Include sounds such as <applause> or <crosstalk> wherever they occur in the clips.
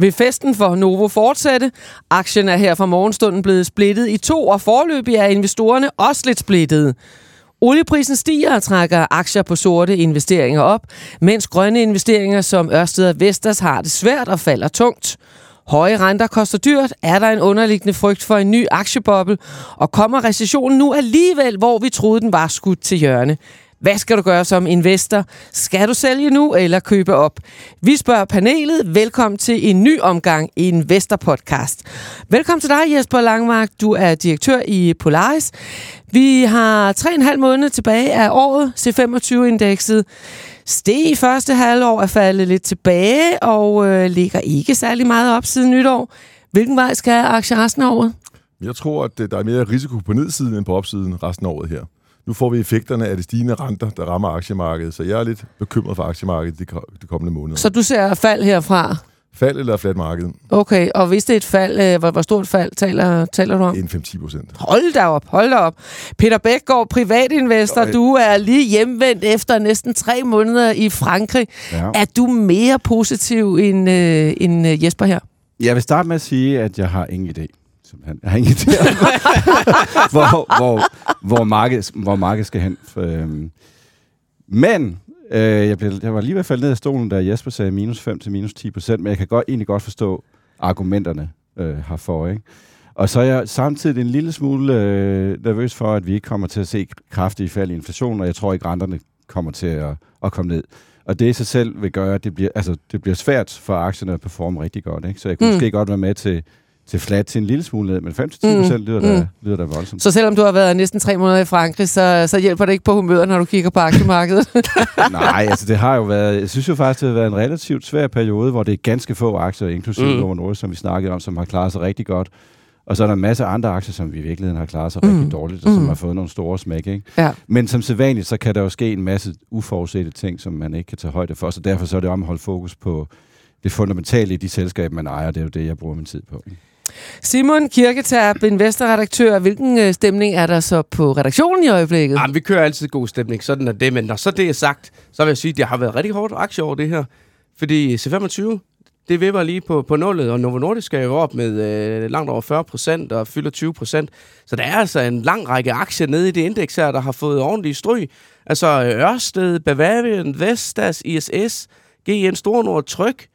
Vil festen for Novo fortsætte? Aktien er her fra morgenstunden blevet splittet i to, og forløbig er investorerne også lidt splittet. Olieprisen stiger og trækker aktier på sorte investeringer op, mens grønne investeringer som Ørsted og Vestas har det svært og falder tungt. Høje renter koster dyrt, er der en underliggende frygt for en ny aktieboble, og kommer recessionen nu alligevel, hvor vi troede, den var skudt til hjørne. Hvad skal du gøre som investor? Skal du sælge nu eller købe op? Vi spørger panelet. Velkommen til en ny omgang i Investor Podcast. Velkommen til dig, Jesper Langmark. Du er direktør i Polaris. Vi har 3,5 måneder tilbage af året, C25-indekset. Steg i første halvår er faldet lidt tilbage og øh, ligger ikke særlig meget op siden nytår. Hvilken vej skal aktier resten af året? Jeg tror, at øh, der er mere risiko på nedsiden end på opsiden resten af året her. Nu får vi effekterne af de stigende renter, der rammer aktiemarkedet, så jeg er lidt bekymret for aktiemarkedet de kommende måneder. Så du ser fald herfra? Fald eller flat marked. Okay, og hvis det er et fald, øh, hvor, hvor stort fald taler, taler du om? En 5-10 procent. Hold da op, hold da op. Peter Bækgaard, privatinvestor, Øj. du er lige hjemvendt efter næsten tre måneder i Frankrig. Ja. Er du mere positiv end, øh, end øh, Jesper her? Jeg vil starte med at sige, at jeg har ingen idé simpelthen. Jeg har ingen idé om, <laughs> hvor, hvor, hvor, markedet, hvor markedet skal hen. Øhm, men øh, jeg, blev, jeg var lige ved at falde ned af stolen, da Jesper sagde minus 5 til minus 10 procent, men jeg kan godt, egentlig godt forstå argumenterne øh, herfor. Ikke? Og så er jeg samtidig en lille smule øh, nervøs for, at vi ikke kommer til at se kraftige fald i inflation, og jeg tror ikke, renterne kommer til at, at komme ned. Og det i sig selv vil gøre, at det bliver, altså, det bliver svært for aktierne at performe rigtig godt. Ikke? Så jeg kunne mm. måske godt være med til til flat til en lille smule ned, men 5-10 procent mm. lyder, mm. lyder da voldsomt. Så selvom du har været næsten tre måneder i Frankrig, så, så hjælper det ikke på humøret, når du kigger på aktiemarkedet? <laughs> <laughs> Nej, altså det har jo været, jeg synes jo faktisk, det har været en relativt svær periode, hvor det er ganske få aktier, inklusive mm. Novo Nordisk, som vi snakkede om, som har klaret sig rigtig godt. Og så er der en masse andre aktier, som vi i virkeligheden har klaret sig mm. rigtig dårligt, og som mm. har fået nogle store smæk. Ikke? Ja. Men som sædvanligt, så kan der jo ske en masse uforudsete ting, som man ikke kan tage højde for. Så derfor så er det om at holde fokus på det fundamentale i de selskaber, man ejer. Det er jo det, jeg bruger min tid på. Ikke? Simon Kirketab, investorredaktør. Hvilken øh, stemning er der så på redaktionen i øjeblikket? Jamen, vi kører altid god stemning, sådan er det. Men når så det er sagt, så vil jeg sige, at det har været rigtig hårdt aktie over det her. Fordi C25, det vipper lige på, på nullet, og Novo Nordisk er jo op med øh, langt over 40 procent og fylder 20 procent. Så der er altså en lang række aktier nede i det indeks her, der har fået ordentligt stryg. Altså Ørsted, Bavarian, Vestas, ISS, GN Stornord, Tryk,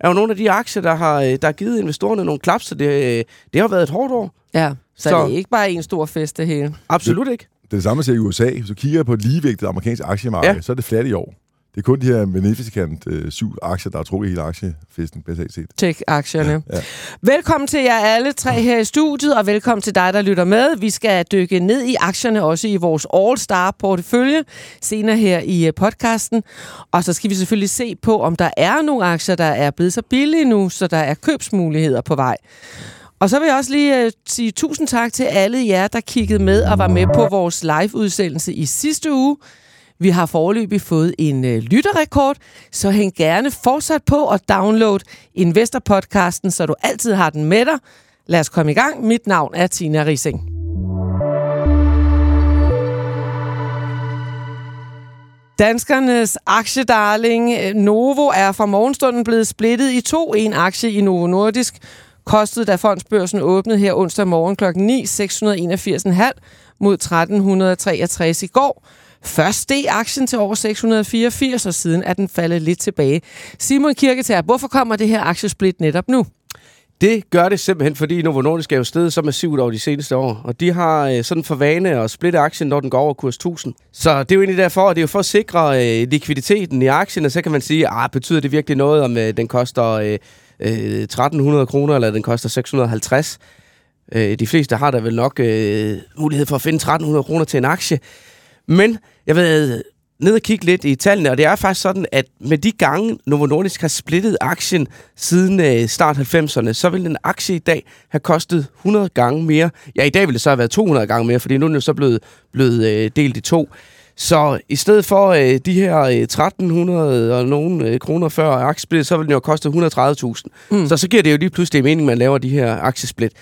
er jo nogle af de aktier, der har, øh, der har givet investorerne nogle klaps, så det, øh, det har været et hårdt år. Ja, så, så det er ikke bare en stor fest, det hele. Absolut ikke. Det, det samme ser i USA. Hvis du kigger på et ligevægtet amerikansk aktiemarked, ja. så er det fladt i år. Det er kun de her Magnificent øh, syv aktier, der har trukket hele aktiefesten, bedst set. Tech-aktierne. Ja. Velkommen til jer alle tre her i studiet, og velkommen til dig, der lytter med. Vi skal dykke ned i aktierne, også i vores All-Star-portefølje, senere her i øh, podcasten. Og så skal vi selvfølgelig se på, om der er nogle aktier, der er blevet så billige nu, så der er købsmuligheder på vej. Og så vil jeg også lige uh, sige tusind tak til alle jer, der kiggede med og var med på vores live-udsendelse i sidste uge. Vi har forløbig fået en øh, lytterrekord, så hæng gerne fortsat på og download Investor-podcasten, så du altid har den med dig. Lad os komme i gang. Mit navn er Tina Rising. Danskernes aktiedarling øh, Novo er fra morgenstunden blevet splittet i to. En aktie i Novo Nordisk kostede, da fondsbørsen åbnede her onsdag morgen kl. 9, 681,5 mod 1363 i går. Først steg aktien til over 684, og siden er den faldet lidt tilbage. Simon Kirketær, hvorfor kommer det her aktiesplit netop nu? Det gør det simpelthen, fordi Novo Nordisk er jo stedet så massivt over de seneste år, og de har øh, sådan for vane at splitte aktien, når den går over kurs 1000. Så det er jo egentlig derfor, at det er jo for at sikre øh, likviditeten i aktien, og så kan man sige, ah, betyder det virkelig noget, om øh, den koster øh, øh 1300 kroner, eller den koster 650? Øh, de fleste har da vel nok øh, mulighed for at finde 1300 kroner til en aktie. Men jeg vil ned og kigge lidt i tallene, og det er faktisk sådan, at med de gange Novo Nordisk har splittet aktien siden øh, start 90'erne, så vil en aktie i dag have kostet 100 gange mere. Ja, i dag vil det så have været 200 gange mere, fordi nu er den jo så blevet, blevet øh, delt i to. Så i stedet for øh, de her øh, 1300 og nogle øh, kroner før aktiesplit, så vil den jo koste 130.000. Mm. Så så giver det jo lige pludselig mening, man laver de her aktiesplit.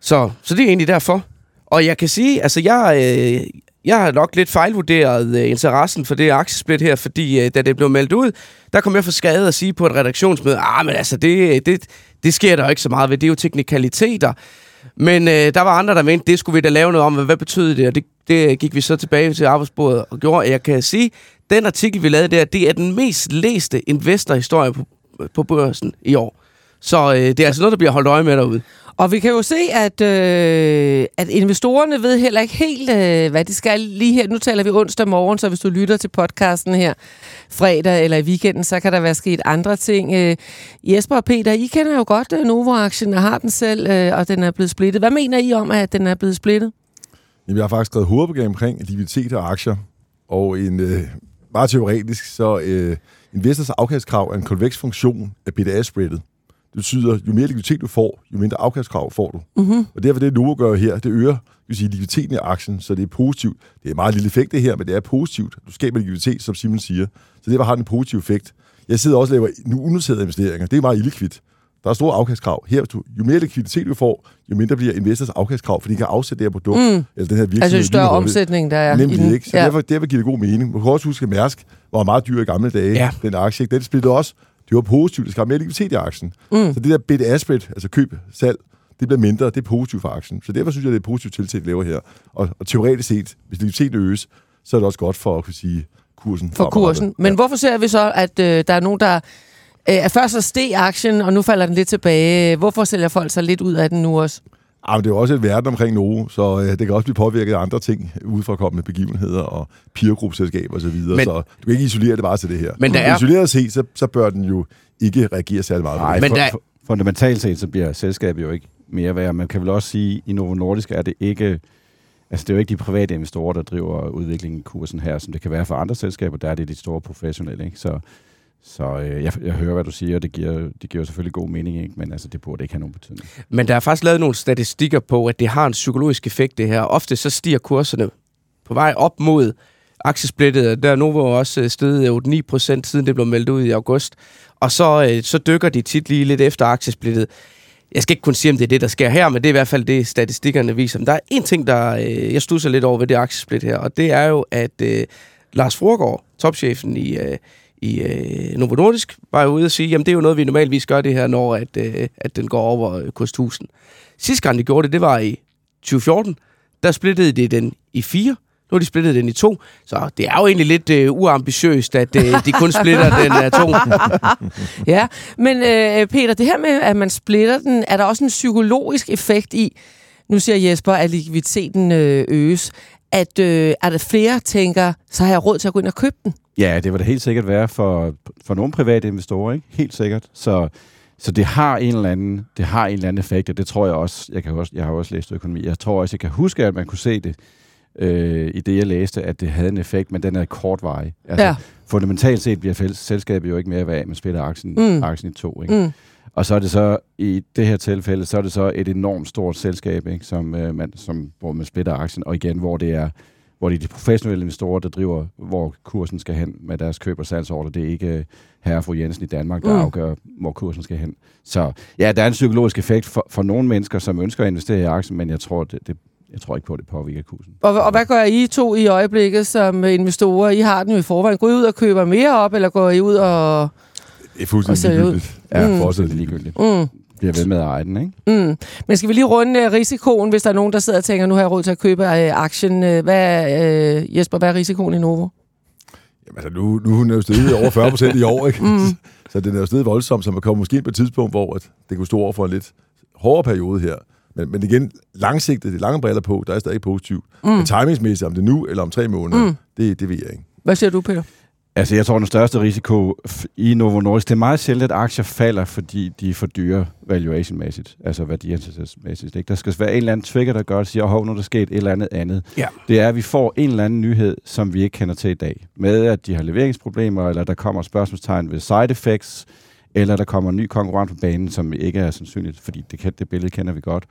Så, så det er egentlig derfor. Og jeg kan sige, altså jeg, øh, jeg har nok lidt fejlvurderet øh, interessen for det aktiesplit her, fordi øh, da det blev meldt ud, der kom jeg for skade at sige på et redaktionsmøde, ah, men altså, det, øh, det, det sker der jo ikke så meget ved, det er jo teknikaliteter. Men øh, der var andre, der mente, det skulle vi da lave noget om, hvad, betyder det? Og det, det gik vi så tilbage til arbejdsbordet og gjorde. Jeg kan sige, den artikel, vi lavede der, det er den mest læste investorhistorie på, på børsen i år. Så øh, det er altså noget, der bliver holdt øje med derude. Og vi kan jo se, at, øh, at investorerne ved heller ikke helt, øh, hvad de skal lige her. Nu taler vi onsdag morgen, så hvis du lytter til podcasten her fredag eller i weekenden, så kan der være sket andre ting. Øh, Jesper og Peter, I kender jo godt øh, Novo-aktien og har den selv, øh, og den er blevet splittet. Hvad mener I om, at den er blevet splittet? Jamen, jeg har faktisk skrevet hovedprogram omkring likviditet og aktier, og en øh, meget teoretisk, så øh, investors afkastkrav er en konveks funktion af BDA-spreadet. Det betyder, jo mere likviditet du får, jo mindre afkastkrav får du. Mm-hmm. Og derfor det, Novo gør her, det øger vil sige, likviditeten i aktien, så det er positivt. Det er meget lille effekt det her, men det er positivt. Du skaber likviditet, som Simon siger. Så det har en positiv effekt. Jeg sidder også og laver nu unoterede investeringer. Det er meget illikvidt. Der er store afkastkrav. Her, du, jo mere likviditet du får, jo mindre bliver investors afkastkrav, fordi de kan afsætte det her produkt, Mm. eller den her virksomhed. Altså jo større omsætning, der er. i Nemlig den. ikke. Så Ja. derfor, derfor giver det god mening. Man kan også huske, at Mærsk var meget dyr i gamle dage, Ja. den aktie. Den splittede også. Det var positivt. Det skabte mere likviditet i aktien. Mm. Så det der bid aspect, altså køb, salg, det bliver mindre. Det er positivt for aktien. Så derfor synes jeg, det er et positivt tiltag, vi laver her. Og, og teoretisk set, hvis likviditeten øges, så er det også godt for at kunne sige kursen. for kursen. Men hvorfor ser vi så, at øh, der er nogen, der... Øh, først så steg aktien, og nu falder den lidt tilbage. Hvorfor sælger folk sig lidt ud af den nu også? Ja, men det er jo også et verden omkring Novo, så øh, det kan også blive påvirket af andre ting, udefrakommende begivenheder og peergruppselskaber osv. Men- Men, så du kan ikke isolere det bare til det her. Men der er- Isoleret set, så, så bør den jo ikke reagere særlig meget. Nej. Men men der- for, for, fundamentalt set, så bliver selskabet jo ikke mere værd. Man kan vel også sige, at i Novo Nordisk er det ikke... Altså, det er jo ikke de private investorer, der driver udviklingen i kursen her, som det kan være for andre selskaber. Der er det de store professionelle, ikke? Så, så øh, jeg, jeg hører, hvad du siger, og det giver, det giver selvfølgelig god mening, ikke? Men altså, det burde ikke have nogen betydning. Men der er faktisk lavet nogle statistikker på, at det har en psykologisk effekt, det her. Ofte så stiger kurserne på vej op mod aktiesplittet, der er Novo også øh, steget 8-9 procent, siden det blev meldt ud i august. Og så, øh, så dykker de tit lige lidt efter aktiesplittet. Jeg skal ikke kun sige, om det er det, der sker her, men det er i hvert fald det, statistikkerne viser. Men der er en ting, der øh, jeg stusser lidt over ved det aktiesplit her, og det er jo, at øh, Lars Frogård, topchefen i, øh, i øh, Novo Nordisk, var jo ude og sige, jamen det er jo noget, vi normalvis gør det her, når at, øh, at den går over øh, kurs 1000. Sidste gang de gjorde det, det var i 2014. Der splittede de den i fire. Nu har de splittet den i to. Så det er jo egentlig lidt øh, uambitiøst, at øh, de kun splitter <laughs> den af to. Ja, men øh, Peter, det her med, at man splitter den, er der også en psykologisk effekt i, nu siger Jesper, at likviditeten øh, øges, at øh, er der flere tænker, så har jeg råd til at gå ind og købe den. Ja, det vil det helt sikkert være for, for nogle private investorer, ikke? Helt sikkert. Så, så det har en eller anden, det har en eller anden effekt, og det tror jeg også, jeg, kan også, jeg har også læst økonomi, jeg tror også, jeg kan huske, at man kunne se det øh, i det, jeg læste, at det havde en effekt, men den er kortvarig. Altså, Ja. Fundamentalt set bliver selskabet jo ikke mere værd, man spiller aktien, mm. aktien i to. Ikke? Mm. Og så er det så, i det her tilfælde, så er det så et enormt stort selskab, ikke? Som, øh, man, som, hvor man splitter aktien, og igen, hvor det er hvor det er de professionelle investorer, der driver, hvor kursen skal hen med deres køb- og salgsordre. Det er ikke øh, herre og fru Jensen i Danmark, der Mm. afgør, hvor kursen skal hen. Så ja, der er en psykologisk effekt for, for nogle mennesker, som ønsker at investere i aktien, men jeg tror, det, det, jeg tror ikke på, at det påvirker kursen. Og, og hvad gør I to i øjeblikket som investorer? I har den jo i forvejen. Går I ud og køber mere op, eller går I ud og... Det er fuldstændig ligegyldigt. Ja, mm. fortsat ligegyldigt. Mm, Bliver ved med at eje den, ikke? mm. Men skal vi lige runde øh, risikoen, hvis der er nogen, der sidder og tænker, nu har jeg råd til at købe øh, aktien. Øh, Hvad, er, øh, Jesper, hvad er risikoen i Novo? Jamen, altså, nu, nu er den jo steget over 40 procent i år, ikke? Mm. <laughs> Så den er jo steget voldsomt, så man kommer måske ind på et tidspunkt, hvor at det kunne stå over for en lidt hårdere periode her. Men, men igen, langsigtet, det lange briller på, der er stadig positivt. Mm. Men timingsmæssigt, om det er nu eller om tre måneder, mm. det, det ved jeg ikke. Hvad siger du, Peter? Altså, jeg tror, den største risiko i Novo Nordisk, det er meget sjældent, at aktier falder, fordi de er for dyre valuation-mæssigt, altså værdiansættelsesmæssigt. Der skal være en eller anden trigger, der gør, at siger, hov, nu er der sket et eller andet andet. Ja. Det er, at vi får en eller anden nyhed, som vi ikke kender til i dag. Med, at de har leveringsproblemer, eller der kommer spørgsmålstegn ved side effects, eller der kommer en ny konkurrent på banen, som ikke er sandsynligt, fordi det, det billede kender vi godt.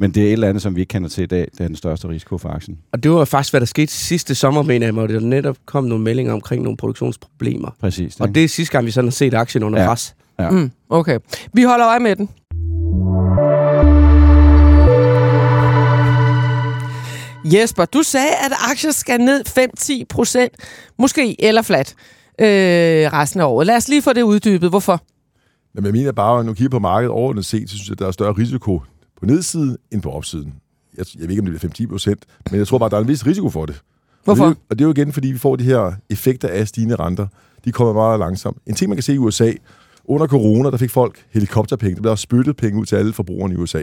Men det er et eller andet, som vi ikke kender til i dag, det er den største risiko for aktien. Og det var faktisk, hvad der skete sidste sommer, mener jeg, hvor der netop kom nogle meldinger omkring nogle produktionsproblemer. Præcis. Og det er sidste gang, vi sådan har set aktien under Ja. pres. Ja. Mm, okay. Vi holder øje med den. Jesper, du sagde, at aktier skal ned 5-10 procent, måske eller flat, øh, resten af året. Lad os lige få det uddybet. Hvorfor? Men jeg mener bare, at nu kigger på markedet overordnet set, så synes jeg, at der er større risiko på nedsiden end på opsiden. Jeg, jeg ved ikke, om det bliver 5-10 procent, men jeg tror bare, der er en vis risiko for det. Hvorfor? Og det, er jo, og det er jo igen, fordi vi får de her effekter af stigende renter. De kommer meget langsomt. En ting, man kan se i USA, under corona, der fik folk helikopterpenge. Der blev også spyttet penge ud til alle forbrugerne i USA.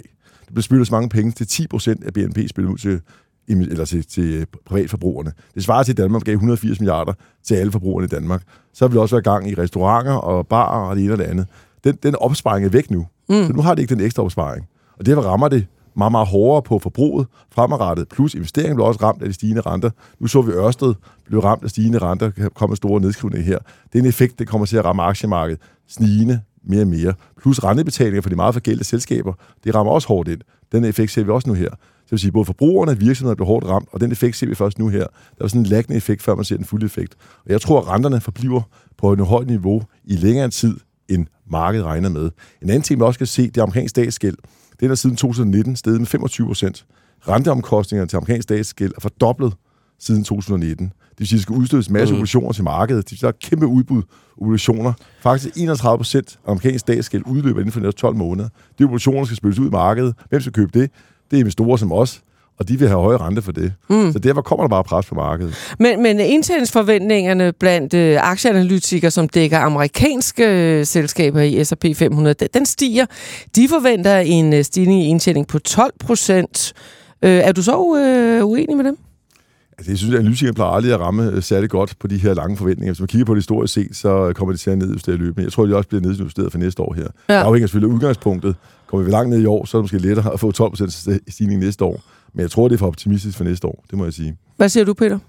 Der blev spyttet så mange penge til 10 procent af BNP spillet ud til, eller til, til privatforbrugerne. Det svarer til, at Danmark gav 180 milliarder til alle forbrugerne i Danmark. Så vil det også være gang i restauranter og barer og det ene og det andet. Den, den opsparing er væk nu. Mm. Så nu har det ikke den ekstra opsparing. Og derfor rammer det meget, meget hårdere på forbruget fremadrettet, plus investeringen blev også ramt af de stigende renter. Nu så vi Ørsted blev ramt af stigende renter, kom kommer store nedskrivninger her. Det er en effekt, der kommer til at ramme aktiemarkedet snigende mere og mere. Plus rentebetalinger for de meget forgældte selskaber, det rammer også hårdt ind. Den effekt ser vi også nu her. Så vil sige, både forbrugerne og virksomhederne bliver hårdt ramt, og den effekt ser vi først nu her. Der er sådan en laggende effekt, før man ser den fulde effekt. Og jeg tror, at renterne forbliver på et højt niveau i længere tid, end markedet regner med. En anden ting, vi også kan se, det er omkring statsgæld. Den er siden 2019 steget med 25 procent. Renteomkostningerne til amerikansk statsgæld er fordoblet siden 2019. Det vil sige, at der skal udstødes masse mm. obligationer til markedet. Det vil der er kæmpe udbud obligationer. Faktisk 31 procent af amerikansk statsgæld udløber inden for de næste 12 måneder. De obligationer skal spilles ud i markedet. Hvem skal købe det? Det er investorer som os og de vil have høje rente for det. Mm. Så derfor kommer der bare pres på markedet. Men, men indtjeningsforventningerne blandt øh, aktieanalytikere, som dækker amerikanske øh, selskaber i S&P 500, den, den stiger. De forventer en øh, stigning i indtjening på 12 procent. Øh, er du så øh, uenig med dem? Altså, jeg synes, at analytikere plejer aldrig at ramme øh, særlig godt på de her lange forventninger. Hvis man kigger på det historisk set, så kommer det til at nedjustere løbende. Jeg tror, det også bliver nedjusteret for næste år her. Ja. Det afhænger selvfølgelig af udgangspunktet. Kommer vi langt ned i år, så er det måske lettere at få 12% stigning næste år. Men jeg tror, det er for optimistisk for næste år, det må jeg sige. Hvad siger du, Peter?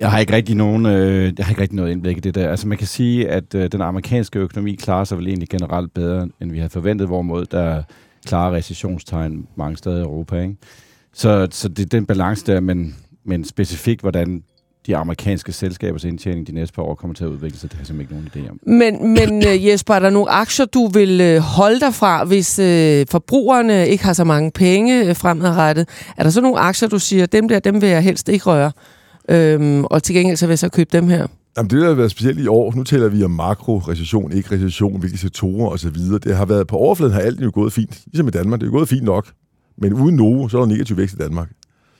Jeg har ikke rigtig nogen, øh, jeg har ikke rigtig noget indblik i det der. Altså man kan sige, at øh, den amerikanske økonomi klarer sig vel egentlig generelt bedre, end vi havde forventet, hvorimod der er klare recessionstegn mange steder i Europa. Ikke? Så, så det er den balance der, men, men specifikt, hvordan de amerikanske selskabers indtjening de næste par år kommer til at udvikle sig, det har jeg simpelthen ikke nogen idé om. Men, men øh, Jesper, er der nogle aktier, du vil øh, holde dig fra, hvis øh, forbrugerne ikke har så mange penge øh, fremadrettet? Er der så nogle aktier, du siger, dem der, dem vil jeg helst ikke røre, øhm, og til gengæld så vil jeg så købe dem her? Jamen, det har været specielt i år. Nu taler vi om makro-recession, ikke recession, hvilke sektorer osv. Det har været på overfladen, har alt jo gået fint. Ligesom i Danmark, det er gået fint nok. Men uden Novo, så er der negativ vækst i Danmark.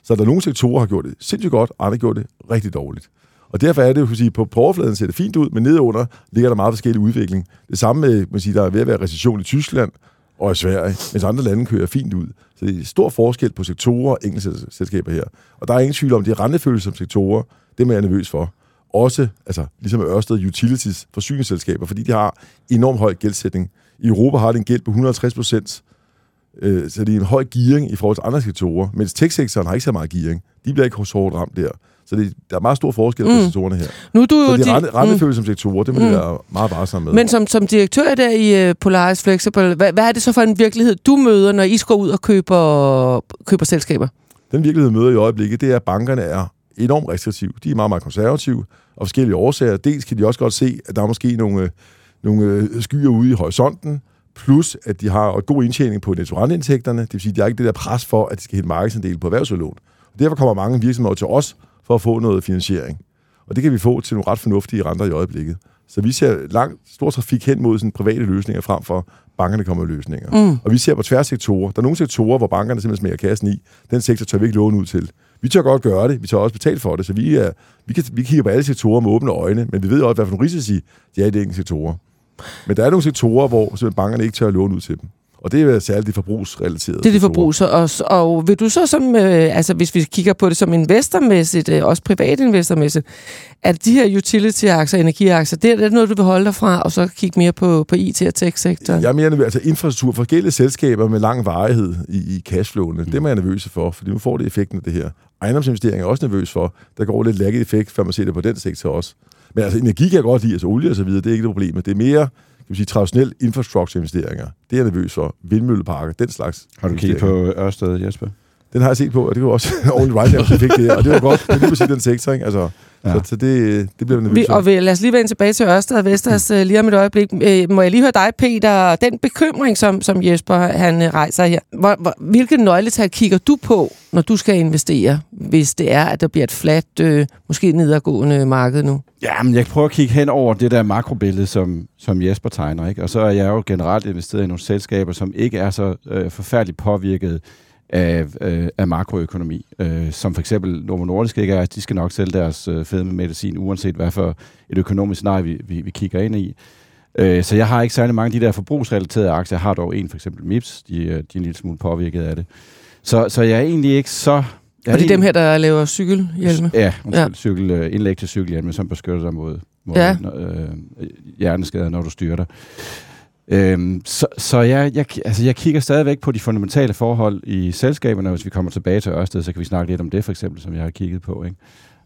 Så der er nogle sektorer, der har gjort det sindssygt godt, andre har gjort det rigtig dårligt. Og derfor er det, at sige, på, på overfladen ser det fint ud, men nedenunder ligger der meget forskellig udvikling. Det samme med, man siger, der er ved at være recession i Tyskland og i Sverige, mens andre lande kører fint ud. Så det er stor forskel på sektorer og enkelte selskaber her. Og der er ingen tvivl om, at de som sektorer, det er jeg nervøs for. Også, altså, ligesom Ørsted Utilities forsyningsselskaber, fordi de har enormt høj gældsætning. I Europa har de en gæld på 150 procent Øh, så det er en høj gearing i forhold til andre sektorer, mens tech-sektoren har ikke så meget gearing. De bliver ikke så hårdt ramt der. Så det, der er meget stor forskel mm. på sektorerne her. Nu er du så de, de rente, rentefølelse mm. som sektorer, det må mm. være meget varsomme med. Men som, som direktør der i uh, Polaris Flexible, hvad, hvad er det så for en virkelighed, du møder, når I skal ud og køber, køber selskaber? Den virkelighed, møder i øjeblikket, det er, at bankerne er enormt restriktive. De er meget, meget konservative, og forskellige årsager. Dels kan de også godt se, at der er måske nogle, øh, nogle skyer ude i horisonten, plus at de har god indtjening på nettorenteindtægterne. Det vil sige, at de har ikke det der pres for, at de skal hente markedsandel på erhvervsudlån. Derfor kommer mange virksomheder til os for at få noget finansiering. Og det kan vi få til nogle ret fornuftige renter i øjeblikket. Så vi ser langt stor trafik hen mod sådan private løsninger frem for bankerne kommer med løsninger. Mm. Og vi ser på tværs sektorer. Der er nogle sektorer, hvor bankerne simpelthen smækker kassen i. Den sektor tør vi ikke låne ud til. Vi tør godt gøre det. Vi tør også betale for det. Så vi, er, vi, kan, vi kigger på alle sektorer med åbne øjne, men vi ved også, hvad for nogle risici de er i de enkelte sektorer. Men der er nogle sektorer, hvor bankerne ikke tør at låne ud til dem. Og det er særligt de forbrugsrelaterede. Det er de forbrugs. Og, og vil du så som, øh, altså hvis vi kigger på det som investormæssigt, øh, også privatinvestormæssigt, at de her utility-aktier, energiaktier, det er det noget, du vil holde dig fra, og så kigge mere på, på IT- og tech-sektoren? Jeg mener, altså infrastruktur, forskellige selskaber med lang varighed i, i cashflowene, mm. det er jeg nervøs for, fordi nu får det effekten af det her. Ejendomsinvesteringer er også nervøs for. Der går lidt lækket effekt, før man ser det på den sektor også. Men altså, energi kan jeg godt lide, altså olie og så videre, det er ikke det problem. Det er mere kan vi sige, traditionelle infrastructure-investeringer. Det er jeg nervøs for. Vindmølleparker, den slags Har du kigget på Ørsted, Jesper? Den har jeg set på, og det var også <laughs> ordentligt right, vi fik det. Og det var godt. Det er lige præcis den sektor, ikke? Altså, Ja. så, så det, det bliver. Vi, og vi, lad os lige vende tilbage til Ørsted og Vestas mm. lige om et øjeblik. Øh, må jeg lige høre dig, Peter, den bekymring, som, som Jesper han øh, rejser her. Hvor, hvor, hvilke nøgletal kigger du på, når du skal investere, hvis det er, at der bliver et fladt, øh, måske nedadgående marked nu? Ja, men jeg prøver at kigge hen over det der makrobillede, som, som Jesper tegner. Ikke? Og så er jeg jo generelt investeret i nogle selskaber, som ikke er så øh, forfærdeligt påvirket af, øh, af makroøkonomi. Øh, som for eksempel Novo Nordisk ikke er, de skal nok sælge deres øh, fedme medicin, uanset hvad for et økonomisk scenarie vi, vi, vi kigger ind i. Øh, så jeg har ikke særlig mange af de der forbrugsrelaterede aktier. Jeg har dog en, for eksempel MIPS, de, øh, de er en lille smule påvirket af det. Så, så jeg er egentlig ikke så... Og det er dem her, der laver cykelhjelme? Ja, undskyld, Ja. Cykel, øh, indlæg til cykelhjelme, som beskytter dig mod, mod ja. øh, hjerneskader, når du styrter. Øhm, så så jeg, jeg, altså jeg kigger stadigvæk på de fundamentale forhold i selskaberne, og hvis vi kommer tilbage til Ørsted, så kan vi snakke lidt om det, for eksempel, som jeg har kigget på. Ikke?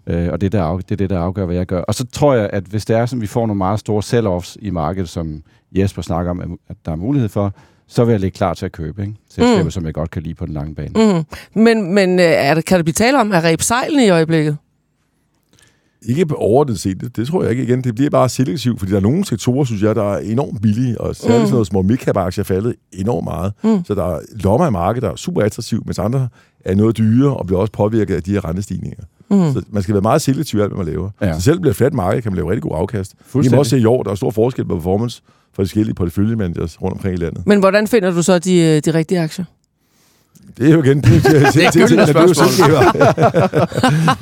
Øh, og det, der, det er det, der afgør, hvad jeg gør. Og så tror jeg, at hvis det er sådan, vi får nogle meget store sell-offs i markedet, som Jesper snakker om, at der er mulighed for, så vil jeg ligge klar til at købe. Ikke? Selskaber, Mm. som jeg godt kan lide på den lange bane. Mm. Mm. Men, men øh, er det, kan det blive tale om at ræbe sejlene i øjeblikket? Ikke overordnet set, det, det tror jeg ikke igen. Det bliver bare selektivt, fordi der er nogle sektorer, synes jeg, der er enormt billige, og særligt Mm. sådan noget små midcap aktier er faldet enormt meget. Mm. Så der er lommer i markedet, der er super attraktivt, mens andre er noget dyre og bliver også påvirket af de her rentestigninger. Mm. Så man skal være meget selektiv i alt, hvad man laver. Ja. Så selv bliver fladt marked, kan man lave rigtig god afkast. Vi Fuldstændig. også se i år, der er stor forskel på performance for de forskellige porteføljemanagers rundt omkring i landet. Men hvordan finder du så de, øh, de rigtige aktier? Det er jo igen... Det, <laughs> det, det, det, et gyldent spørgsmål.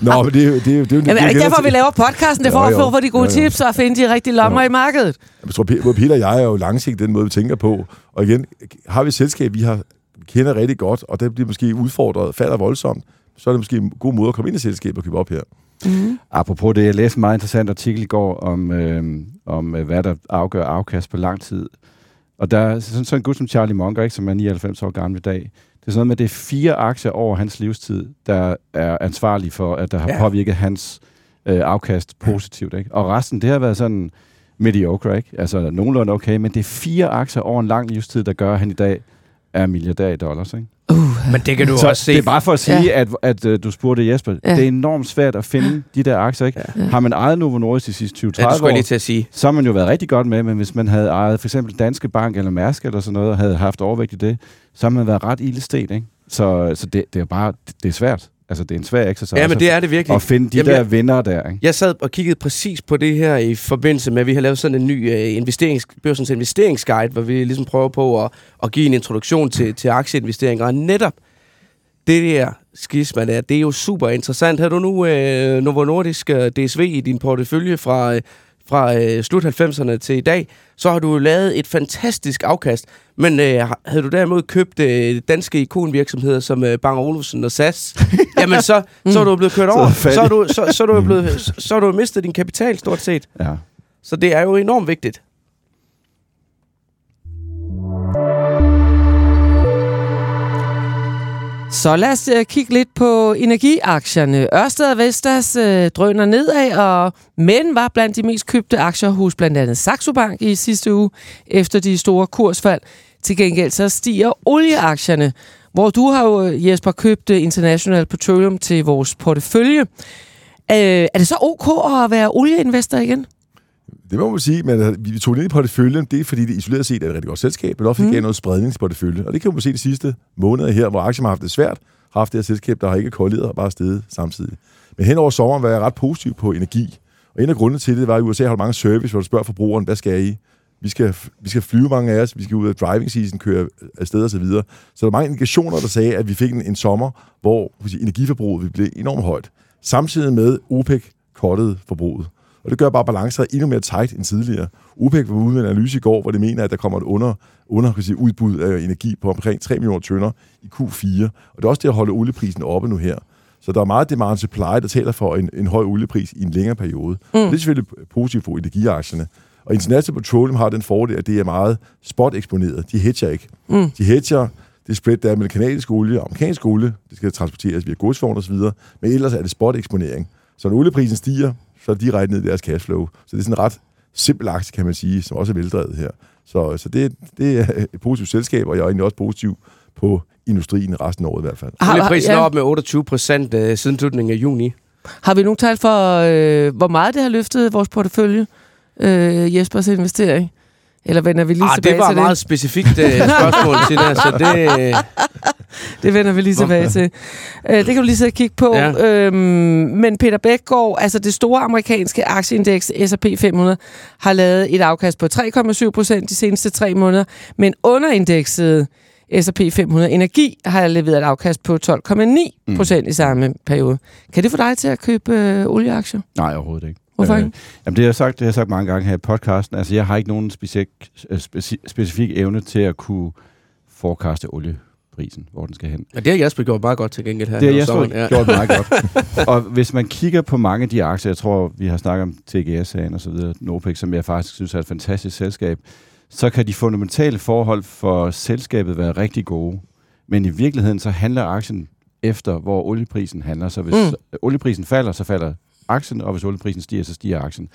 <laughs> Nå, men det, er jo- det, er jo- det, er jo- Jamen, er det derfor, vi laver podcasten? Det er for at få for de gode Jo, jo. tips og finde de rigtige lommer Jo. i markedet. Jeg tror, både Peter og jeg er jo langsigtet den måde, vi tænker på. Og igen, har vi et selskab, vi har kender rigtig godt, og det bliver måske udfordret, falder voldsomt, så er det måske en god måde at komme ind i selskabet og købe op her. Mm. Apropos det, jeg læste en meget interessant artikel i går om, øh, om øh, hvad der afgør afkast på lang tid. Og der er sådan, sådan en gut som Charlie Munger, ikke, som er 99 år gammel i dag. Det er sådan noget med, at det er fire aktier over hans livstid, der er ansvarlige for, at der har Ja. påvirket hans øh, afkast positivt. Ikke? Og resten, det har været sådan mediocre, ikke? Altså nogenlunde okay, men det er fire aktier over en lang livstid, der gør, at han i dag er milliardær i dollars. Ikke? Men det kan du Så også se. det er bare for at sige, ja. at, at uh, du spurgte Jesper. Ja. Det er enormt svært at finde de der aktier. Ikke? Ja. Har man ejet Novo Nordisk de sidste 20-30 Ja, år, lige til at sige. så har man jo været rigtig godt med, men hvis man havde ejet for eksempel Danske Bank eller Mærsk eller sådan noget, og havde haft overvægt i det, så har man været ret ildestet. Ikke? Så, så det, det er bare, det, det er svært. Altså, det er en svær exercise Ja, men det er det virkelig. at finde de Jamen, der jeg- vinder der. Ikke? Jeg sad og kiggede præcis på det her i forbindelse med, at vi har lavet sådan en ny uh, investerings, børsens investeringsguide, hvor vi ligesom prøver på at, at give en introduktion til, til aktieinvesteringer. Og netop det der skisma der, det er jo super interessant. Har du nu uh, Novo Nordisk uh, DSV i din portefølje fra, uh, fra uh, slut 90'erne til i dag, så har du lavet et fantastisk afkast. Men uh, havde du derimod købt uh, danske ikonvirksomheder som uh, Bang Olufsen og SAS, <laughs> jamen så, så er du blevet kørt er over. Så er du, så, så er du, blevet, så, så er du mistet din kapital stort set. Ja. Så det er jo enormt vigtigt. Så lad os uh, kigge lidt på energiaktierne. Ørsted og Vestas uh, drøner nedad, og men var blandt de mest købte aktier hos blandt andet Saxo Bank i sidste uge, efter de store kursfald. Til gengæld så stiger olieaktierne, hvor du har jo, øh, Jesper, købt International Petroleum til vores portefølje. Uh, er det så ok at være olieinvestor igen? Det må man sige, men øh, vi tog det ind i porteføljen, det er fordi det isoleret set er et rigtig godt selskab, men også Mm. gav noget spredningsportefølje. Og det kan man se de sidste måneder her, hvor aktier har haft det svært, har haft det her selskab, der har ikke kollideret og bare steget samtidig. Men hen over sommeren var jeg ret positiv på energi. Og en af grundene til det var, at i USA har mange service, hvor du spørger forbrugeren, hvad skal I? Vi skal, vi skal flyve mange af os, vi skal ud af driving season, køre afsted og så videre. Så der er mange indikationer, der sagde, at vi fik en, en sommer, hvor sige, energiforbruget ville blive enormt højt. Samtidig med OPEC kottede forbruget. Og det gør bare balancer endnu mere tight end tidligere. OPEC var ude med en analyse i går, hvor det mener, at der kommer et under, under kan sige, udbud af energi på omkring 3 millioner tønder i Q4. Og det er også det at holde olieprisen oppe nu her. Så der er meget demand supply, der taler for en, en høj oliepris i en længere periode. Mm. Det er selvfølgelig positivt for energiaktierne. Og International Petroleum har den fordel, at det er meget spot-eksponeret. De hedger ikke. Mm. De hedger det spread, der er med kanadisk olie og amerikansk olie. Det skal transporteres via godsvogn osv. Men ellers er det spot-eksponering. Så når olieprisen stiger, så er det direkte ned i deres cashflow. Så det er sådan en ret simpel aktie, kan man sige, som også er veldrevet her. Så, så det, det er et positivt selskab, og jeg er egentlig også positiv på industrien resten af året i hvert fald. Har, Olieprisen er ja. op med 28 procent øh, siden slutningen af juni. har vi nogen tal for, øh, hvor meget det har løftet vores portefølje, øh, Jespers investering? Eller vender vi lige Ah, tilbage det var til et meget specifikt øh, spørgsmål til det, så det... <laughs> Det vender vi lige tilbage til. Øh, det kan du lige sidde og kigge på. Ja. Øhm, men Peter Bækgaard, altså det store amerikanske aktieindeks S&P 500, har lavet et afkast på 3,7 procent de seneste tre måneder, men underindekset S&P 500 Energi har leveret et afkast på 12,9 procent mm. i samme periode. Kan det få dig til at købe øh, olieaktier? Nej, overhovedet ikke. Hvorfor Øh, ikke? Jamen, det har jeg sagt, det har jeg sagt mange gange her i podcasten. Altså, jeg har ikke nogen specifik, øh, speci, specifik evne til at kunne forekaste olieprisen, hvor den skal hen. og det har Jasper gjort meget godt til gengæld her. Det har jeg sommeren, ja. gjort meget godt. <laughs> og hvis man kigger på mange af de aktier, jeg tror, vi har snakket om TGS-sagen og så videre, Nopec, som jeg faktisk synes er et fantastisk selskab, så kan de fundamentale forhold for selskabet være rigtig gode. Men i virkeligheden, så handler aktien efter, hvor olieprisen handler. Så hvis mm. olieprisen falder, så falder aktien, og hvis olieprisen stiger, så stiger aktien.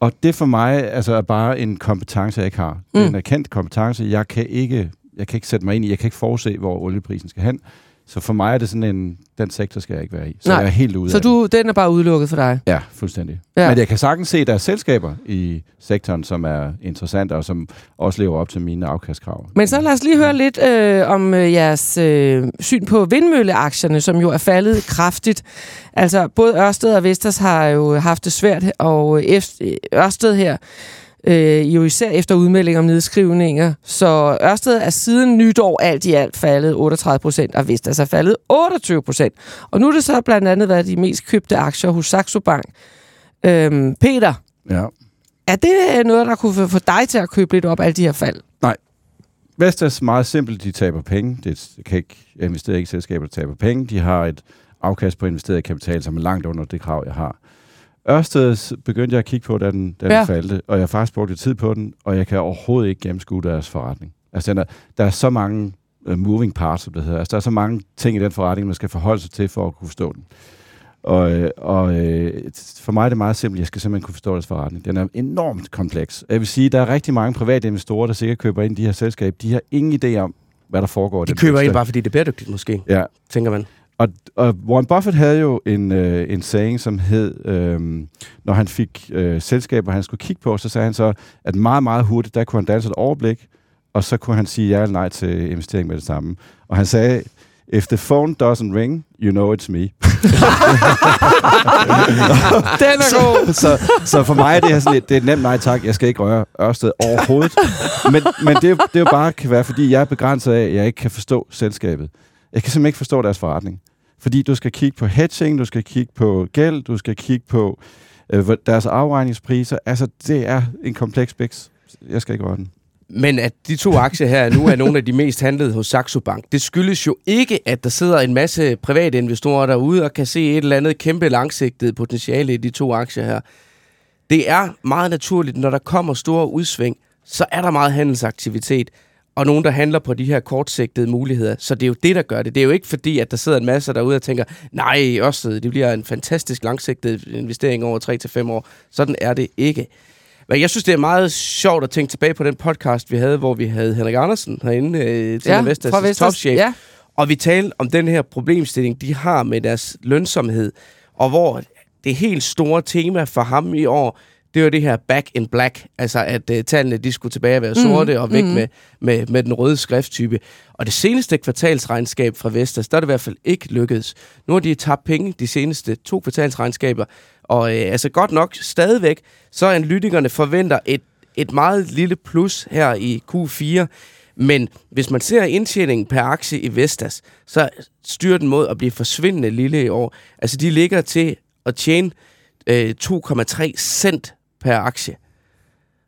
Og det for mig altså, er bare en kompetence, jeg ikke har. Det er Mm. en erkendt kompetence. Jeg kan, ikke, jeg kan ikke sætte mig ind i, jeg kan ikke forudse, hvor olieprisen skal hen. Så for mig er det sådan en, den sektor skal jeg ikke være i. Så Nej. jeg er helt ude Så du, den er bare udelukket for dig? Ja, fuldstændig. Ja. Ja. Men jeg kan sagtens se, at der er selskaber i sektoren, som er interessante, og som også lever op til mine afkastkrav. Men så lad os lige høre lidt øh, om øh, jeres øh, syn på vindmølleaktierne, som jo er faldet <laughs> kraftigt. Altså, både Ørsted og Vestas har jo haft det svært, og øh, Ørsted her, øh, jo især efter udmelding om nedskrivninger. Så Ørsted er siden nytår alt i alt faldet 38 procent, og Vestas er faldet 28 procent. Og nu er det så blandt andet været de mest købte aktier hos Saxo Bank. Øhm, Peter, Ja. er det noget, der kunne få- dig til at købe lidt op alle de her fald? Vestas meget simpelt, de taber penge. Det kan ikke, jeg investerer ikke selskaber, der taber penge. De har et afkast på investeret kapital, som er langt under det krav, jeg har. Ørsted begyndte jeg at kigge på, da den, da den Ja. faldt, og jeg har faktisk brugt lidt tid på den, og jeg kan overhovedet ikke gennemskue deres forretning. Altså, den er, der er så mange uh, moving parts, som det hedder. Altså, der er så mange ting i den forretning, man skal forholde sig til for at kunne forstå den. Og, øh, og øh, for mig er det meget simpelt. Jeg skal simpelthen kunne forstå deres forretning. Den er enormt kompleks. Jeg vil sige, der er rigtig mange private investorer, der sikkert køber ind i de her selskaber. De har ingen idé om, hvad der foregår. i De køber ind bare, fordi det er bæredygtigt måske, Ja, tænker man. Og, og Warren Buffett havde jo en, øh, en saying, som hed, øh, når han fik øh, selskaber, han skulle kigge på, så sagde han så, at meget, meget hurtigt, der kunne han danse et overblik, og så kunne han sige ja eller nej til investering med det samme. Og han sagde, if the phone doesn't ring, you know it's me. <laughs> Den er god! så, så for mig er det her sådan et, det er et nemt nej tak. Jeg skal ikke røre Ørsted overhovedet. Men, men det, er det er jo bare kan være, fordi jeg er begrænset af, at jeg ikke kan forstå selskabet. Jeg kan simpelthen ikke forstå deres forretning. Fordi du skal kigge på hedging, du skal kigge på gæld, du skal kigge på øh, deres afregningspriser. Altså, det er en kompleks biks. Jeg skal ikke røre den. Men at de to aktier her nu er nogle af de mest handlede hos Saxo Bank, det skyldes jo ikke, at der sidder en masse private investorer derude og kan se et eller andet kæmpe langsigtet potentiale i de to aktier her. Det er meget naturligt, når der kommer store udsving, så er der meget handelsaktivitet, og nogen, der handler på de her kortsigtede muligheder. Så det er jo det, der gør det. Det er jo ikke fordi, at der sidder en masse derude og tænker, nej, Ørsted, det bliver en fantastisk langsigtet investering over 3-5 år. Sådan er det ikke. Men jeg synes, det er meget sjovt at tænke tilbage på den podcast, vi havde, hvor vi havde Henrik Andersen herinde øh, til ja, Vestas. topchef. Ja. Og vi talte om den her problemstilling, de har med deres lønsomhed, og hvor det helt store tema for ham i år, det var det her back in black, altså at uh, tallene de skulle tilbage være sorte mm, og væk mm. med, med, med den røde skrifttype. Og det seneste kvartalsregnskab fra Vestas, der er det i hvert fald ikke lykkedes. Nu har de tabt penge de seneste to kvartalsregnskaber, og øh, altså godt nok stadigvæk, så analytikerne forventer et, et meget lille plus her i Q4, men hvis man ser indtjeningen per aktie i Vestas, så styrer den mod at blive forsvindende lille i år. Altså de ligger til at tjene øh, 2,3 cent per aktie.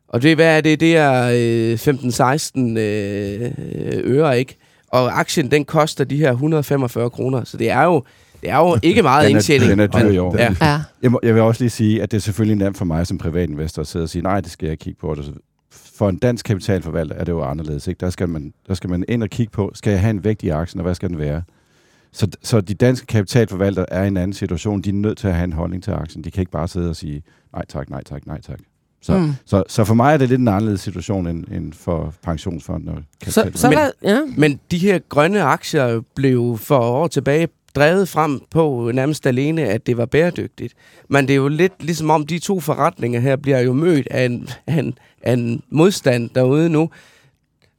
Og det, hvad er det? Det er øh, 15-16 øh, øre, ikke? Og aktien, den koster de her 145 kroner, så det er jo, det er jo <laughs> ikke meget Den er- indtjening. den er dyr i år. Ja. Ja. Jeg, må, jeg vil også lige sige, at det er selvfølgelig nemt for mig som privatinvestor at sidde og sige, nej, det skal jeg kigge på. For en dansk kapitalforvalter er det jo anderledes. Ikke? Der, skal man, der skal man ind og kigge på, skal jeg have en vægt i aktien, og hvad skal den være? Så, så de danske kapitalforvaltere er i en anden situation. De er nødt til at have en holdning til aktien. De kan ikke bare sidde og sige, nej tak, nej tak, nej tak. Så, Mm. så, så for mig er det lidt en anderledes situation end, end for pensionsfonden og Så, så der, ja. Men de her grønne aktier blev for år tilbage drevet frem på nærmest alene, at det var bæredygtigt. Men det er jo lidt ligesom om, de to forretninger her bliver jo mødt af en, af en, af en modstand derude nu.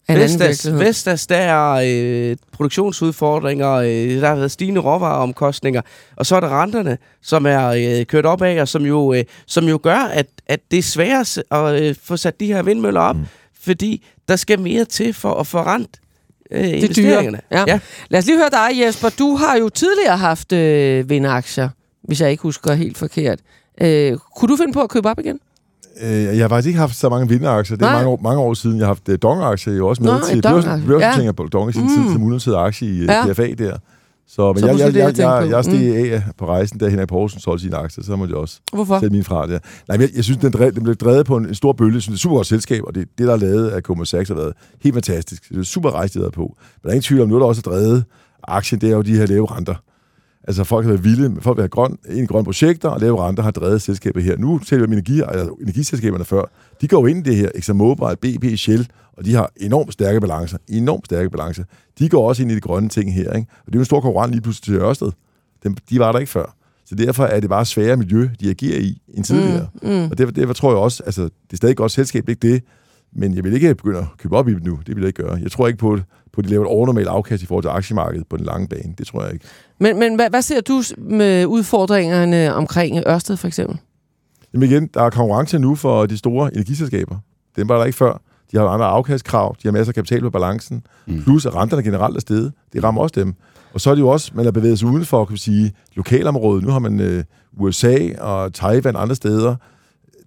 En Vestas. Vestas, der er øh, produktionsudfordringer, øh, der har været stigende råvareomkostninger, og så er der renterne, som er øh, kørt op af, og som jo, øh, som jo gør, at, at det er sværere at øh, få sat de her vindmøller op, mm. fordi der skal mere til for at forrente øh, Det er investeringerne. dyre. Ja. Ja. Lad os lige høre dig, Jesper. Du har jo tidligere haft øh, vindaktier, hvis jeg ikke husker helt forkert. Øh, kunne du finde på at købe op igen? Øh, jeg har faktisk ikke haft så mange vinderaktier. Det er Nej. mange år, mange år siden. Jeg har haft uh, Dong-aktier. Jeg er også med Nå, til børsnotering af Dong i sin Mm. tid som unoterede aktie i Ja. ja. DFA der. Så, men Så jeg, jeg, det, jeg jeg, jeg, steg af på rejsen, da Henrik Poulsen solgte sine aktier, så måtte jeg også Hvorfor? sætte min fra der. Nej, men jeg, jeg synes, den, drev, den blev drevet på en, en stor bølge. Jeg synes, det er super godt selskab, og det, det der er lavet af Goldman Sachs, har været helt fantastisk. Det er super rejst, de har været på. Men der er ingen tvivl om, noget, der også har drevet aktien, det er jo de her lave renter. Altså folk har været vilde, folk vil have grøn, en grønne projekter, og lave renter har drevet selskabet her. Nu taler vi om energi, altså energiselskaberne før. De går ind i det her, ExxonMobil, BP, Shell, og de har enormt stærke balancer. Enormt stærke balancer. De går også ind i de grønne ting her, ikke? Og det er jo en stor konkurrent lige pludselig til Ørsted. Dem, de var der ikke før. Så derfor er det bare sværere miljø, de agerer i, end tidligere. Mm, mm. Og derfor, derfor tror jeg også, altså, det er stadig et godt selskab, ikke det, men jeg vil ikke begynde at købe op i dem nu. Det vil jeg ikke gøre. Jeg tror ikke på, at på at de laver et overnormalt afkast i forhold til aktiemarkedet på den lange bane. Det tror jeg ikke. Men, men hvad, hvad ser du med udfordringerne omkring Ørsted for eksempel? Jamen igen, der er konkurrence nu for de store energiselskaber. Den var der ikke før. De har andre afkastkrav, de har masser af kapital på balancen, Mm. plus at renterne generelt er steget. Det rammer også dem. Og så er det jo også, man har bevæget sig uden for, kan vi sige, lokalområdet. Nu har man øh, USA og Taiwan andre steder.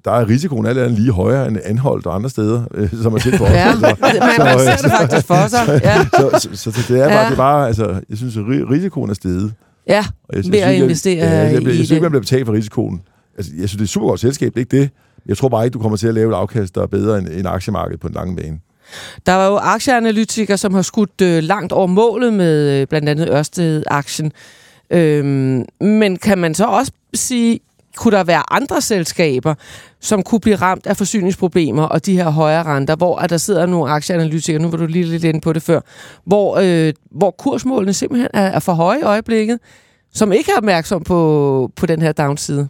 Der er risikoen alt andet lige højere end anholdt og andre steder, øh, som er tæt på <laughs> os. Ja, Altså, man, man ser det faktisk for sig. <laughs> Ja, så, så, så, så det er bare, Ja. det er bare altså, jeg synes, at ri- risikoen er steget. ja. Og jeg, Ved at investere jeg, ja, jeg, jeg, i jeg, synes ikke, man bliver betalt for risikoen. Altså, jeg synes, det er et super godt selskab, det er ikke det. Jeg tror bare ikke, du kommer til at lave et afkast, der er bedre end, end aktiemarkedet på den lange bane. Der var jo aktieanalytikere, som har skudt øh, langt over målet med øh, blandt andet Ørsted-aktien. Øhm, men kan man så også sige, kunne der være andre selskaber, som kunne blive ramt af forsyningsproblemer og de her højere renter, hvor at der sidder nogle aktieanalytikere, nu var du lige lidt inde på det før, hvor, øh, hvor kursmålene simpelthen er, er for høje i øjeblikket, som ikke er opmærksom på, på den her downside?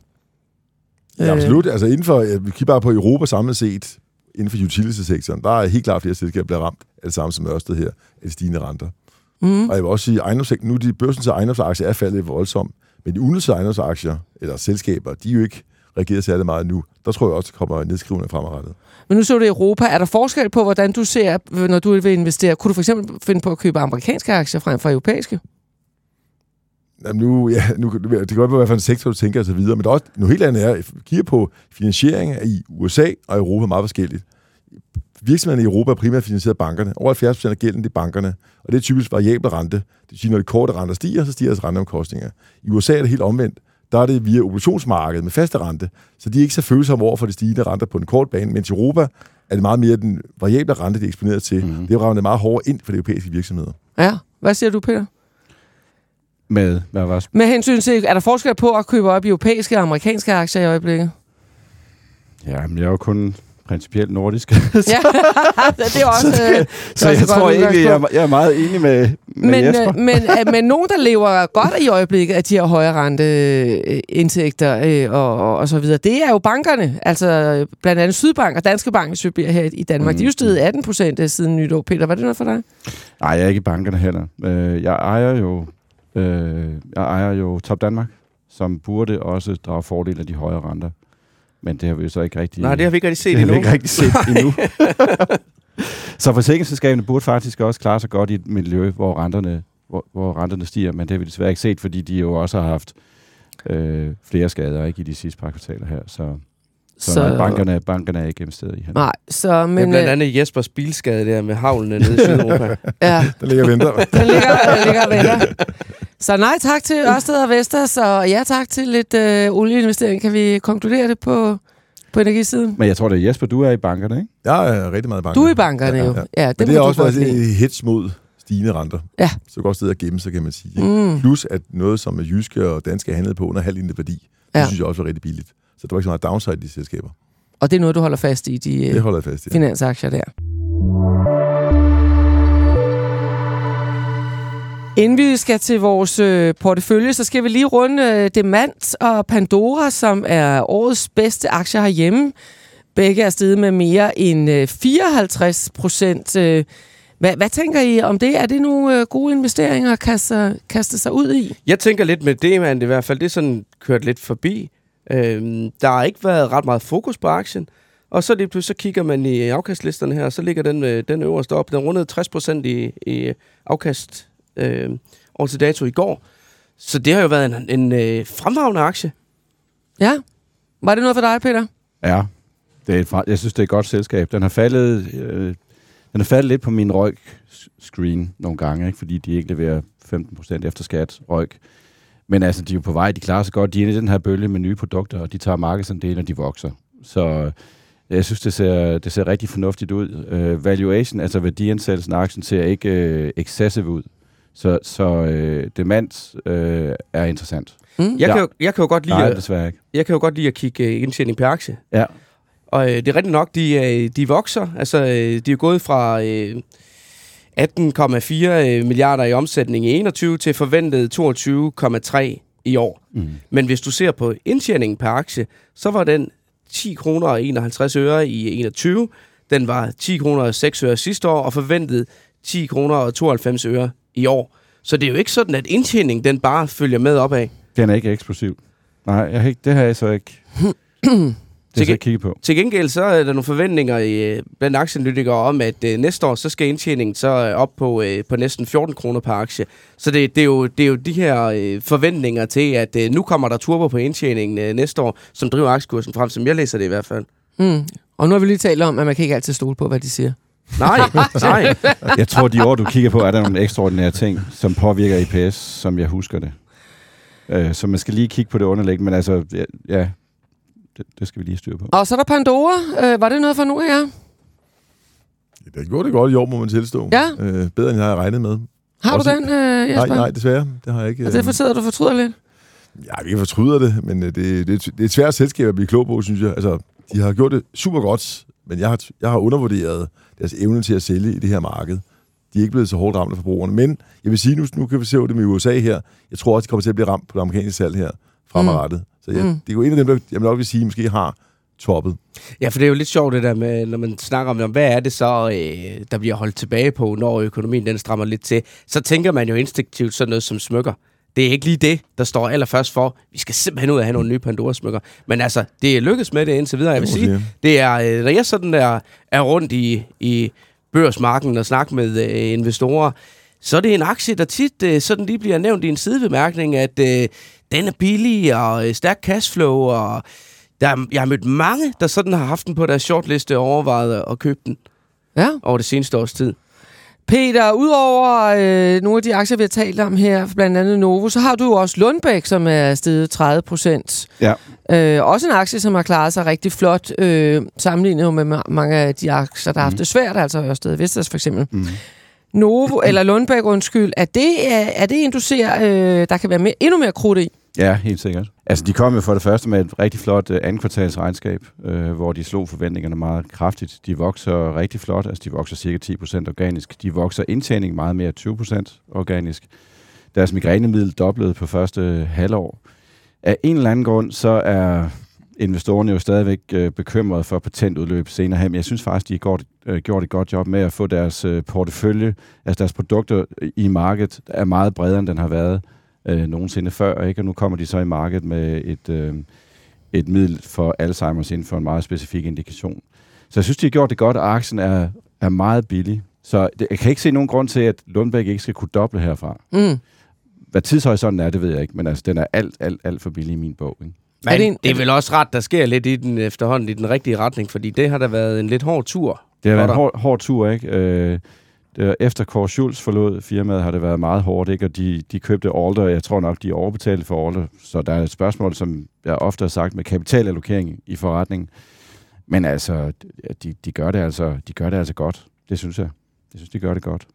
Ja, absolut. Altså inden for, ja, vi kigger bare på Europa samlet set, inden for utility-sektoren, der er helt klart flere selskaber, der bliver ramt af det samme som Ørsted her, af de stigende renter. Mm. Og jeg vil også sige, at nu de børsen til ejendomsaktier er faldet voldsomt, men de unoterede ejendomsaktier, eller selskaber, de er jo ikke reageret særlig meget nu. Der tror jeg også, der kommer nedskrivende fremadrettet. Men nu så du Europa. Er der forskel på, hvordan du ser, når du vil investere? Kunne du for eksempel finde på at købe amerikanske aktier frem for europæiske? Jamen nu, ja, nu, det kan godt være, hvad en sektor du tænker og så videre, men der er også noget helt andet er, at kigger på finansiering i USA og Europa er meget forskelligt. Virksomhederne i Europa er primært finansieret af bankerne. Over 70 procent af gælden det er bankerne, og det er typisk variabel rente. Det vil sige, når de korte renter stiger, så stiger deres renteomkostninger. I USA er det helt omvendt. Der er det via obligationsmarkedet med faste rente, så de er ikke så følsomme over for de stigende renter på den korte bane, mens i Europa er det meget mere den variable rente, de er eksponeret til. Mm. Det rammer meget hårdere ind for de europæiske virksomheder. Ja. Hvad siger du, Peter? Med, hvad var Med hensyn til, er der forskel på at købe op i europæiske og amerikanske aktier i øjeblikket? Ja, men jeg er jo kun principielt nordisk. ja, <laughs> <laughs> det er også, øh, det så jeg tror ikke, jeg er, jeg er meget enig med, med Men, Jesper. øh, men, øh, men <laughs> nogen, der lever godt i øjeblikket af de her høje renteindtægter øh, og, og, så videre, det er jo bankerne. Altså blandt andet Sydbank og Danske Bank, hvis vi bliver her i Danmark. Mm. De er jo steget 18 procent siden nytår. Peter, var det noget for dig? Nej, jeg er ikke i bankerne heller. Jeg ejer jo øh, jeg ejer jo Top Danmark, som burde også drage fordel af de høje renter. Men det har vi jo så ikke rigtig... Nej, det har vi ikke rigtig set <laughs> det har vi endnu. ikke rigtig set endnu. <laughs> så forsikringsselskaberne burde faktisk også klare sig godt i et miljø, hvor renterne, hvor, hvor renterne stiger, men det har vi desværre ikke set, fordi de jo også har haft øh, flere skader ikke i de sidste par kvartaler her. Så, så, så nej, bankerne, bankerne er ikke investeret i her. Nej, så Men, det er blandt øh, andet Jespers bilskade der med havlene nede i Sydeuropa. <laughs> Ja, <laughs> Der ligger venter. <laughs> den ligger, den ligger venter. Så nej tak til Ørsted og Vestas, og ja tak til lidt øh, olieinvestering. Kan vi konkludere det på, på energisiden? Men jeg tror, det er Jesper, du er i bankerne, ikke? Jeg er rigtig meget bange. Du er i bankerne jo. Ja, Ja, det Men det er du også været et hits mod stigende renter. Ja. Så godt sted at gemme sig, kan man sige. ikke? Mm. Plus at noget, som er jyske og danske handlede på under halv værdi, det Ja. synes jeg også var rigtig billigt. Så der var ikke så meget downside i de selskaber. Og det er noget, du holder fast i, de Det holder jeg fast i. finansaktier der. Inden vi skal til vores øh, portefølje, så skal vi lige runde øh, Demant og Pandora, som er årets bedste aktier herhjemme. Begge er steget med mere end øh, 54 procent. Øh, hvad, hvad tænker I om det? Er det nogle øh, gode investeringer at kaste, kaste sig ud i? Jeg tænker lidt med det, man i hvert fald. Det er sådan kørt lidt forbi. Øhm, der har ikke været ret meget fokus på aktien. Og så lige pludselig så kigger man i afkastlisterne her, og så ligger den, øh, den øverste op. Den rundede 60 i, i afkast øh, over til dato i går. Så det har jo været en, en øh, fremragende aktie. Ja. Var det noget for dig, Peter? Ja, det er et, jeg synes, det er et godt selskab. Den har faldet, øh, den har faldet lidt på min røg-screen nogle gange, ikke? fordi de ikke leverer 15% efter skat røg. Men altså, de er jo på vej, de klarer sig godt. De er inde i den her bølge med nye produkter, og de tager markedsandel, og de vokser. Så øh, jeg synes, det ser, det ser rigtig fornuftigt ud. Øh, valuation, altså værdiansættelsen af aktien, ser ikke øh, excessive ud. Så, så øh, demand øh, er interessant. Mm? Jeg, Ja. kan, jo, jeg, kan jo godt lide, Nej, at- desværre ikke. jeg kan jo godt lide at kigge øh, indtjening per aktie. Ja. Og øh, det er rigtigt nok, de, øh, de vokser. Altså, øh, de er gået fra øh, 18,4 øh, milliarder i omsætning i 21 til forventet 22,3 i år. Mm. Men hvis du ser på indtjeningen per aktie, så var den 10 kroner og 51 øre i 21. Den var 10 kroner og 6 øre sidste år, og forventet 10 kroner og 92 øre i år. Så det er jo ikke sådan, at indtjeningen den bare følger med opad. Den er ikke eksplosiv. Nej, jeg har ikke, det har jeg så ikke. <clears throat> det skal Til- jeg kigge på. Til gengæld så er der nogle forventninger i, øh, blandt aktieanalytikere om, at øh, næste år så skal indtjeningen så øh, op på, øh, på næsten 14 kroner per aktie. Så det, det, er, jo, det er jo de her øh, forventninger til, at øh, nu kommer der turbo på indtjeningen øh, næste år, som driver aktiekursen frem, som jeg læser det i hvert fald. Mm. Og nu har vi lige talt om, at man kan ikke altid stole på, hvad de siger. Nej, <laughs> nej. Jeg tror, de år, du kigger på, er der nogle ekstraordinære ting, som påvirker IPS, som jeg husker det. Øh, så man skal lige kigge på det underlæg, men altså, ja, ja det, det skal vi lige styre på. Og så er der Pandora. Øh, var det noget for nu af jer? Det gjorde det godt i år, må man tilstå. Ja. Øh, bedre, end jeg havde regnet med. Har Også- du den, øh, Jesper? Nej, nej, desværre. Det har jeg ikke. Og derfor sidder du fortryder lidt? Ja, vi fortryder det, men øh, det, det, det er et svært selskab at blive klog på, synes jeg. Altså, de har gjort det super godt, men jeg har, jeg har undervurderet deres evne til at sælge i det her marked. De er ikke blevet så hårdt ramt af forbrugerne. Men jeg vil sige, nu, nu kan vi se det med USA her. Jeg tror også, de kommer til at blive ramt på det amerikanske salg her fremadrettet. Mm. Så jeg, Mm. det er jo en af dem, der jeg vil nok vil sige, måske har toppet. Ja, for det er jo lidt sjovt det der med, når man snakker om, hvad er det så, øh, der bliver holdt tilbage på, når økonomien den strammer lidt til. Så tænker man jo instinktivt sådan noget som smykker. Det er ikke lige det, der står allerførst for. Vi skal simpelthen ud og have nogle nye Pandora-smykker. Men altså, det er lykkedes med det indtil videre. Jeg vil sige, det er, øh, når jeg sådan er, er rundt i, i børsmarken og snakker med øh, investorer, så er det en aktie, der tit øh, sådan lige bliver nævnt i en sidebemærkning, at øh, den er billig og øh, stærk cashflow, og der, er- jeg har mødt mange, der sådan har haft den på deres shortliste og overvejet at købe den Ja. over det seneste års tid. Peter, udover øh, nogle af de aktier, vi har talt om her, blandt andet Novo, så har du jo også Lundbæk, som er steget 30 procent. Ja. Øh, også en aktie, som har klaret sig rigtig flot, øh, sammenlignet med ma- mange af de aktier, der har haft det svært, altså Ørsted Vestas for eksempel. Mm. Novo, <clears throat> eller Lundbæk, undskyld, er det, er, er det en, du ser, øh, der kan være mere, endnu mere krudt i? Ja, helt sikkert. Altså, de kom jo for det første med et rigtig flot uh, anden kvartals regnskab, øh, hvor de slog forventningerne meget kraftigt. De vokser rigtig flot, altså de vokser cirka 10% organisk. De vokser indtjening meget mere 20% organisk. Deres migrænemiddel doblede på første halvår. Af en eller anden grund, så er investorerne jo stadigvæk øh, bekymrede for patentudløb senere hen. Men jeg synes faktisk, de har gjort, øh, gjort et godt job med at få deres øh, portefølje, altså deres produkter i markedet, er meget bredere, end den har været øh, nogensinde før, ikke? og nu kommer de så i markedet med et, øh, et middel for Alzheimer's inden for en meget specifik indikation. Så jeg synes, de har gjort det godt, og aktien er, er meget billig. Så det, jeg kan ikke se nogen grund til, at Lundbæk ikke skal kunne doble herfra. Mm. Hvad tidshorisonten er, det ved jeg ikke, men altså, den er alt, alt, alt for billig i min bog. Ikke? Men Er det en- det er vel også ret, der sker lidt i den efterhånden i den rigtige retning, fordi det har da været en lidt hård tur. Det har været en hård, hård tur, ikke? Øh, efter Kåre Schultz forlod firmaet, har det været meget hårdt, ikke? Og de, de købte Alder, jeg tror nok, de overbetalte for Alder. Så der er et spørgsmål, som jeg ofte har sagt, med kapitalallokering i forretningen. Men altså, de, de, gør det altså, de gør det altså godt. Det synes jeg. Jeg synes, de gør det godt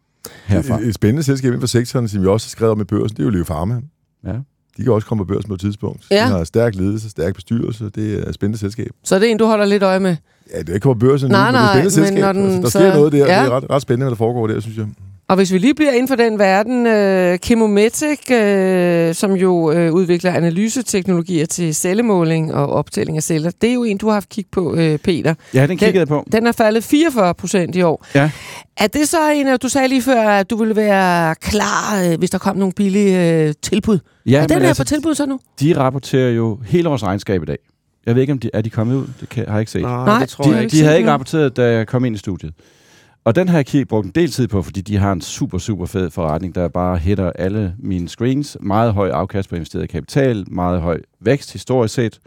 herfra. Et, et spændende selskab inden for sektoren, som vi også har skrevet om i børsen, det er jo Leo Pharma. Ja. De kan også komme på børsen på et tidspunkt. Ja. De har stærk ledelse, stærk bestyrelse. Det er et spændende selskab. Så det er en, du holder lidt øje med. Ja, det er ikke på børsen Nej, nu, men det er nej, et spændende selskab. den Altså, der så- sker noget der. Ja. Det er ret, ret spændende, hvad der foregår der, synes jeg. Og hvis vi lige bliver inden for den verden, øh, Chemometic, øh, som jo øh, udvikler analyseteknologier til cellemåling og optælling af celler, det er jo en, du har haft kig på, øh, Peter. Ja, den kiggede jeg på. Den er faldet 44 procent i år. Ja. Er det så en, du sagde lige før, at du ville være klar, øh, hvis der kom nogle billige øh, tilbud? Ja, er den her altså, på tilbud så nu? de rapporterer jo hele års regnskab i dag. Jeg ved ikke, om de er de kommet ud. Det kan, har jeg ikke set. Nej, Nej, det tror de- jeg De, ikke. de havde ikke rapporteret, da jeg kom ind i studiet. Og den har jeg kig- brugt en del tid på, fordi de har en super, super fed forretning, der bare hitter alle mine screens. Meget høj afkast på investeret kapital, meget høj vækst historisk set,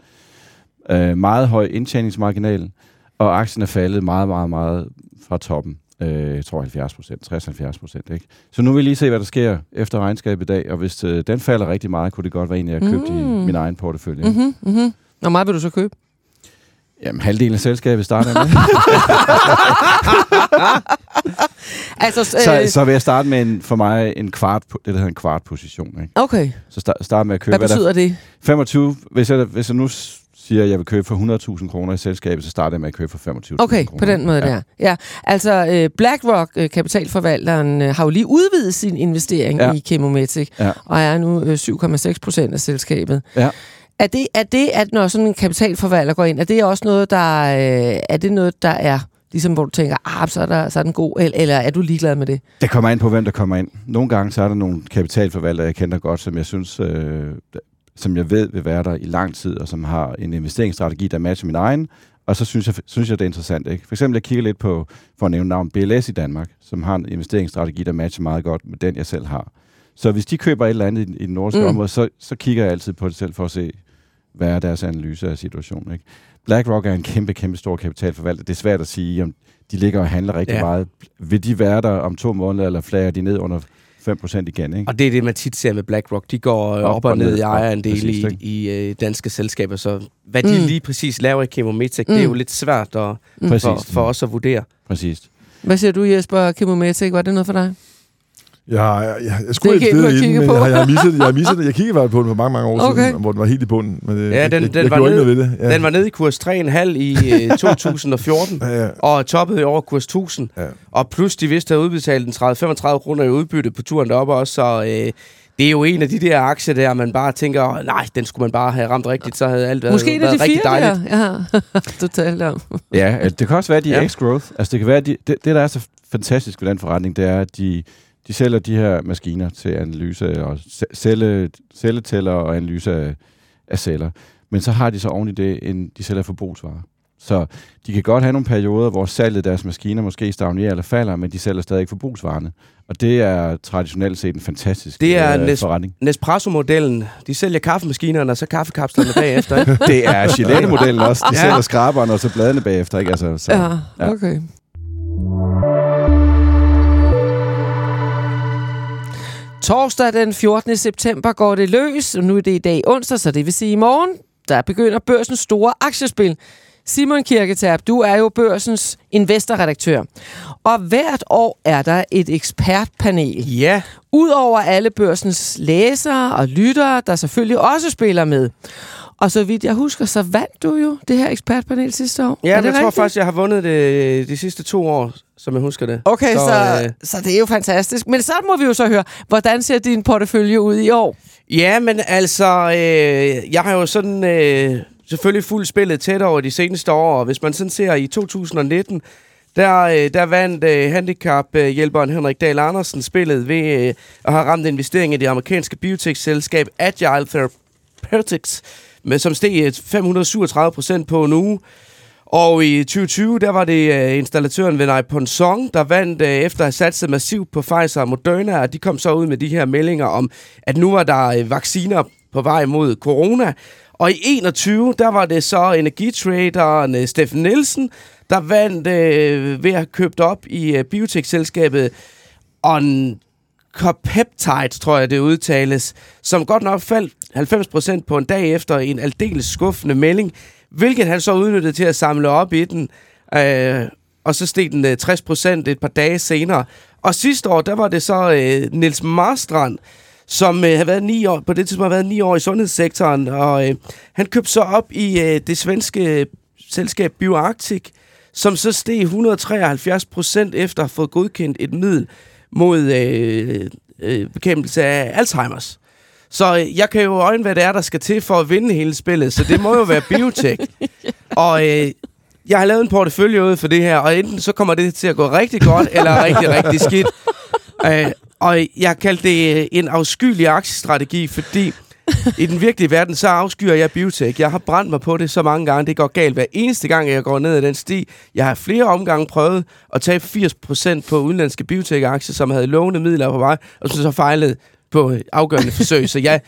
øh, meget høj indtjeningsmarginal, og aktien er faldet meget, meget, meget fra toppen. Øh, jeg tror 70 procent, 60-70 procent. Ikke? Så nu vil jeg lige se, hvad der sker efter regnskabet i dag, og hvis øh, den falder rigtig meget, kunne det godt være en, jeg købte mm. i min egen portefølje. Mm-hmm, mm-hmm. Hvor meget vil du så købe? Jamen, halvdelen af selskabet starter med. <laughs> Altså, så, så vil jeg starte med en, for mig en kvart, det der hedder en kvart position. Ikke? okay, Så start, start med at købe, hvad betyder det? der, 25, hvis jeg, hvis jeg nu siger, at jeg vil købe for 100.000 kroner i selskabet, så starter jeg med at købe for 25.000 Okay, kroner. på den måde ja. der. Ja, altså øh, BlackRock, øh, kapitalforvalteren, øh, har jo lige udvidet sin investering Ja. i Chemometic, Ja. og er nu øh, 7,6 procent af selskabet. Ja. Er det, er det, at når sådan en kapitalforvalter går ind, er det også noget, der, øh, er det noget, der er, ligesom hvor du tænker, ah, så er, der, så er den god, eller, er du ligeglad med det? Det kommer an på, hvem der kommer ind. Nogle gange så er der nogle kapitalforvaltere, jeg kender godt, som jeg synes, øh, som jeg ved vil være der i lang tid, og som har en investeringsstrategi, der matcher min egen. Og så synes jeg, synes jeg det er interessant. Ikke? For eksempel, jeg kigger lidt på, for at nævne navn, BLS i Danmark, som har en investeringsstrategi, der matcher meget godt med den, jeg selv har. Så hvis de køber et eller andet i, i den nordiske mm. område, så, så kigger jeg altid på det selv for at se, hvad er deres analyse af situationen. Ikke? BlackRock er en kæmpe, kæmpe stor kapitalforvalter. Det er svært at sige, om de ligger og handler rigtig Ja. meget. Vil de være der om to måneder, eller flager de ned under 5% igen? Ikke? Og det er det, man tit ser med BlackRock. De går øh, op, op og ned i ejerandel i, i øh, danske selskaber. Så hvad de Mm. lige præcis laver i Chemometic, mm. det er jo lidt svært at, Præcis. for, for os at vurdere. Præcis. Hvad siger du, Jesper Chemometic? Var det noget for dig? Jeg, har, jeg, jeg, jeg skulle ikke jeg inden, kigger men på. jeg har, jeg <laughs> har misset det. Jeg har misset det. Jeg kiggede faktisk på den for mange, mange år Okay. siden, hvor den var helt i bunden. Men det, Ja, jeg, den- jeg, den jeg var gjorde noget ved det. Ja. Den var nede i kurs 3,5 i øh, <laughs> 2014, Ja, ja. og toppede i over kurs 1000. Ja. Og plus de vidste at udbetale den 30-35 kroner i udbytte på turen deroppe også, så øh, det er jo en af de der aktier der, man bare tænker, nej, den skulle man bare have ramt rigtigt, så havde alt været, Måske en af været de rigtig fire dejligt. der, <laughs> ja. du talte om. Ja, altså, det kan også være, at de er Ja. X-growth. Altså, det kan være, at de, det, det, der er så fantastisk ved den forretning, det er, at de, de sælger de her maskiner til analyse og ce- celle, celletæller og analyse af, af celler. Men så har de så oven i det, en, de sælger forbrugsvarer. Så de kan godt have nogle perioder, hvor salget af deres maskiner måske stagnerer eller falder, men de sælger stadig forbrugsvarerne. Og det er traditionelt set en fantastisk Det er øh, forretning. Nespresso-modellen, de sælger kaffemaskinerne og så kaffekapslerne bagefter. Ikke? <laughs> Det er Gillette-modellen også. De Ja. sælger skraberne og så bladene bagefter. Ikke? Altså, så, Ja, ja. Torsdag den 14. september går det løs, og nu er det i dag onsdag, så det vil sige i morgen, der begynder børsens store aktiespil. Simon Kirketab, du er jo børsens investorredaktør. Og hvert år er der et ekspertpanel. Ja, Udover alle børsens læsere og lyttere, der selvfølgelig også spiller med. Og så vidt jeg husker, så vandt du jo det her ekspertpanel sidste år. ja er det jeg tror rigtigt? faktisk, jeg har vundet det de sidste to år, som jeg husker det. Okay, så, Så, så, øh, så det er jo fantastisk. Men så må vi jo så høre, hvordan ser din portefølje ud i år? Ja, men altså, øh, jeg har jo sådan øh, selvfølgelig fuldt spillet tæt over de seneste år, og hvis man sådan ser i 2019, der, øh, der vandt øh, handicap-hjælperen Henrik Dahl Andersen spillet ved øh, at have ramt investering i det amerikanske biotech-selskab Agile Therapeutics, med, som steg øh, 537 procent på en uge. Og i 2020, der var det øh, installatøren Venay Ponsong, der vandt øh, efter at have satset massivt på Pfizer og Moderna, og de kom så ud med de her meldinger om, at nu var der vacciner på vej mod corona. Og i 21, der var det så energitraderen Steffen Nielsen, der vandt øh, ved at have købt op i øh, biotech-selskabet Oncopeptides, tror jeg det udtales, som godt nok faldt 90% på en dag efter en aldeles skuffende melding, hvilket han så udnyttede til at samle op i den, øh, og så steg den øh, 60% et par dage senere. Og sidste år, der var det så øh, Nils Marstrand, som øh, har været ni år, på det tidspunkt har været ni år i sundhedssektoren, og øh, han købte så op i øh, det svenske øh, selskab BioArctic, som så steg 173 procent efter at have fået godkendt et middel mod øh, øh, bekæmpelse af Alzheimer's. Så øh, jeg kan jo øjne, hvad det er, der skal til for at vinde hele spillet, så det må jo være biotech. <laughs> Og øh, jeg har lavet en portefølje ud for det her, og enten så kommer det til at gå rigtig godt, eller rigtig, rigtig skidt. <laughs> Øh, og jeg kaldte det øh, en afskyelig aktiestrategi, fordi i den virkelige verden, så afskyer jeg biotech. Jeg har brændt mig på det så mange gange. Det går galt hver eneste gang, jeg går ned ad den sti. Jeg har flere omgange prøvet at tage 80% på udenlandske biotech-aktier, som havde lovende midler på vej, og som så fejlede på øh, afgørende forsøg. Så jeg,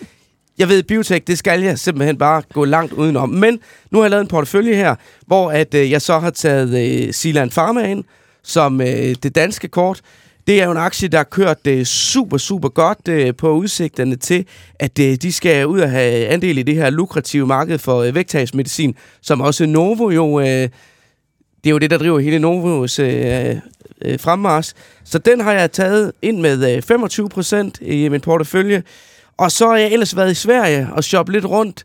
jeg ved, biotech, det skal jeg simpelthen bare gå langt udenom. Men nu har jeg lavet en portefølje her, hvor at, øh, jeg så har taget øh, Silan Pharma ind, som øh, det danske kort. Det er jo en aktie, der har kørt øh, super, super godt øh, på udsigterne til, at øh, de skal ud og have andel i det her lukrative marked for øh, vægttabsmedicin, som også Novo jo... Øh, det er jo det, der driver hele Novos øh, øh, fremmars. Så den har jeg taget ind med øh, 25 procent i min portefølje. Og så har jeg ellers været i Sverige og shoppet lidt rundt.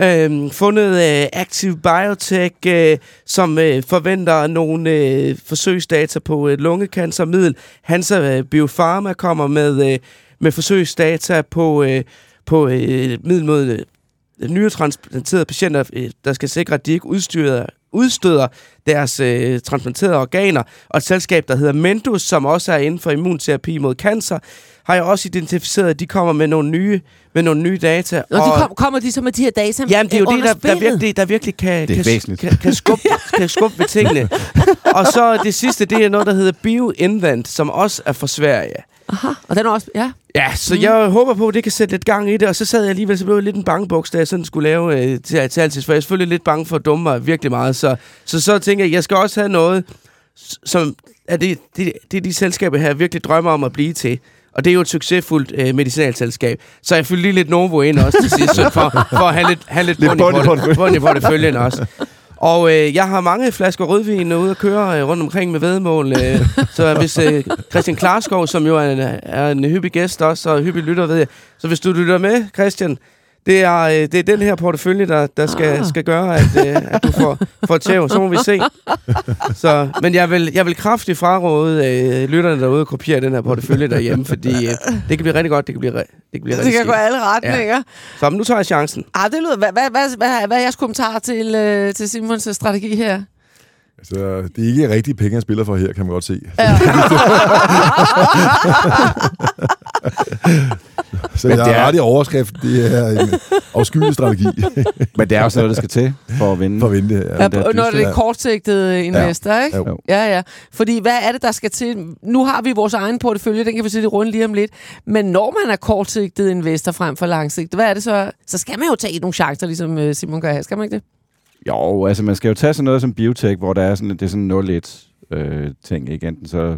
Øh, fundet øh, Active Biotech, øh, som øh, forventer nogle øh, forsøgsdata på et lungecancermiddel. Hansa øh, Biopharma kommer med, øh, med forsøgsdata på, øh, på øh, et middel mod øh, nyretransplanterede patienter, øh, der skal sikre, at de ikke udstyrer, udstøder deres øh, transplanterede organer. Og et selskab, der hedder Mendus, som også er inden for immunterapi mod cancer, har jeg også identificeret, at de kommer med nogle nye, med nogle nye data. Når de kom, kommer de så med de her data Jamen, det er jo det, der, der, virkelig, der virkelig kan, Det kan, kan, kan, skubbe, kan skubbe ved tingene. Og så det sidste, det er noget, der hedder BioInvent, som også er fra Sverige. Aha, og den er også... Ja. Ja, så mm. jeg håber på, at det kan sætte lidt gang i det, og så sad jeg alligevel, så blev jeg lidt en bangebuks, da jeg sådan skulle lave øh, til, til altid, for jeg er selvfølgelig lidt bange for at dumme mig virkelig meget, så, så så tænker jeg, jeg skal også have noget, som er det, det, det er de selskaber her, jeg virkelig drømmer om at blive til. Og det er jo et succesfuldt øh, medicinalselskab. Så jeg fyldte lige lidt Novo ind også til sidst, så for, for at have lidt, have lidt, Lidt bund, porte- porteføljen. bund i porteføljen også. Og øh, jeg har mange flasker rødvin ude at køre øh, rundt omkring med vedmål. Øh, så hvis øh, Christian Klarskov, som jo er en, er en hyppig gæst også, og hyppig lytter, ved jeg. Så hvis du lytter med, Christian, det er, øh, det er den her portefølje, der, der skal, Ah. skal gøre, at, øh, at du får, får tæv. Så må vi se. <laughs> Så, men jeg vil, jeg vil kraftigt fraråde øh, lytterne derude at kopiere den her portefølje derhjemme, fordi øh, det kan blive rigtig godt, det kan blive, re- det kan blive Det rigtig kan gå skidt. alle retninger. Ja. Så men nu tager jeg chancen. Ah, det lyder... Hvad, hvad, hvad, hvad, hvad er jeres kommentar til, øh, til Simons øh, strategi her? Altså, det er ikke rigtige penge, han spiller for her, kan man godt se. Ja. <laughs> <laughs> <laughs> Så Men jeg det har er- ret i overskrift. Det er en afskyelig strategi <laughs> Men det er også noget, der skal til for at vinde. for at vinde. Ja, Ja. det er når det er Ja. kortsigtede investor, ikke? Jo. Ja, ja. Fordi hvad er det, der skal til? Nu har vi vores egen portefølje, den kan vi sætte rundt lige om lidt. Men når man er kortsigtet investor frem for langsigtet, hvad er det så? Så skal man jo tage nogle chancer, ligesom øh, Simon gør her. Skal man ikke det? Jo, altså man skal jo tage sådan noget som biotech, hvor der er sådan, det er sådan 0-1 øh, ting, ikke? Enten så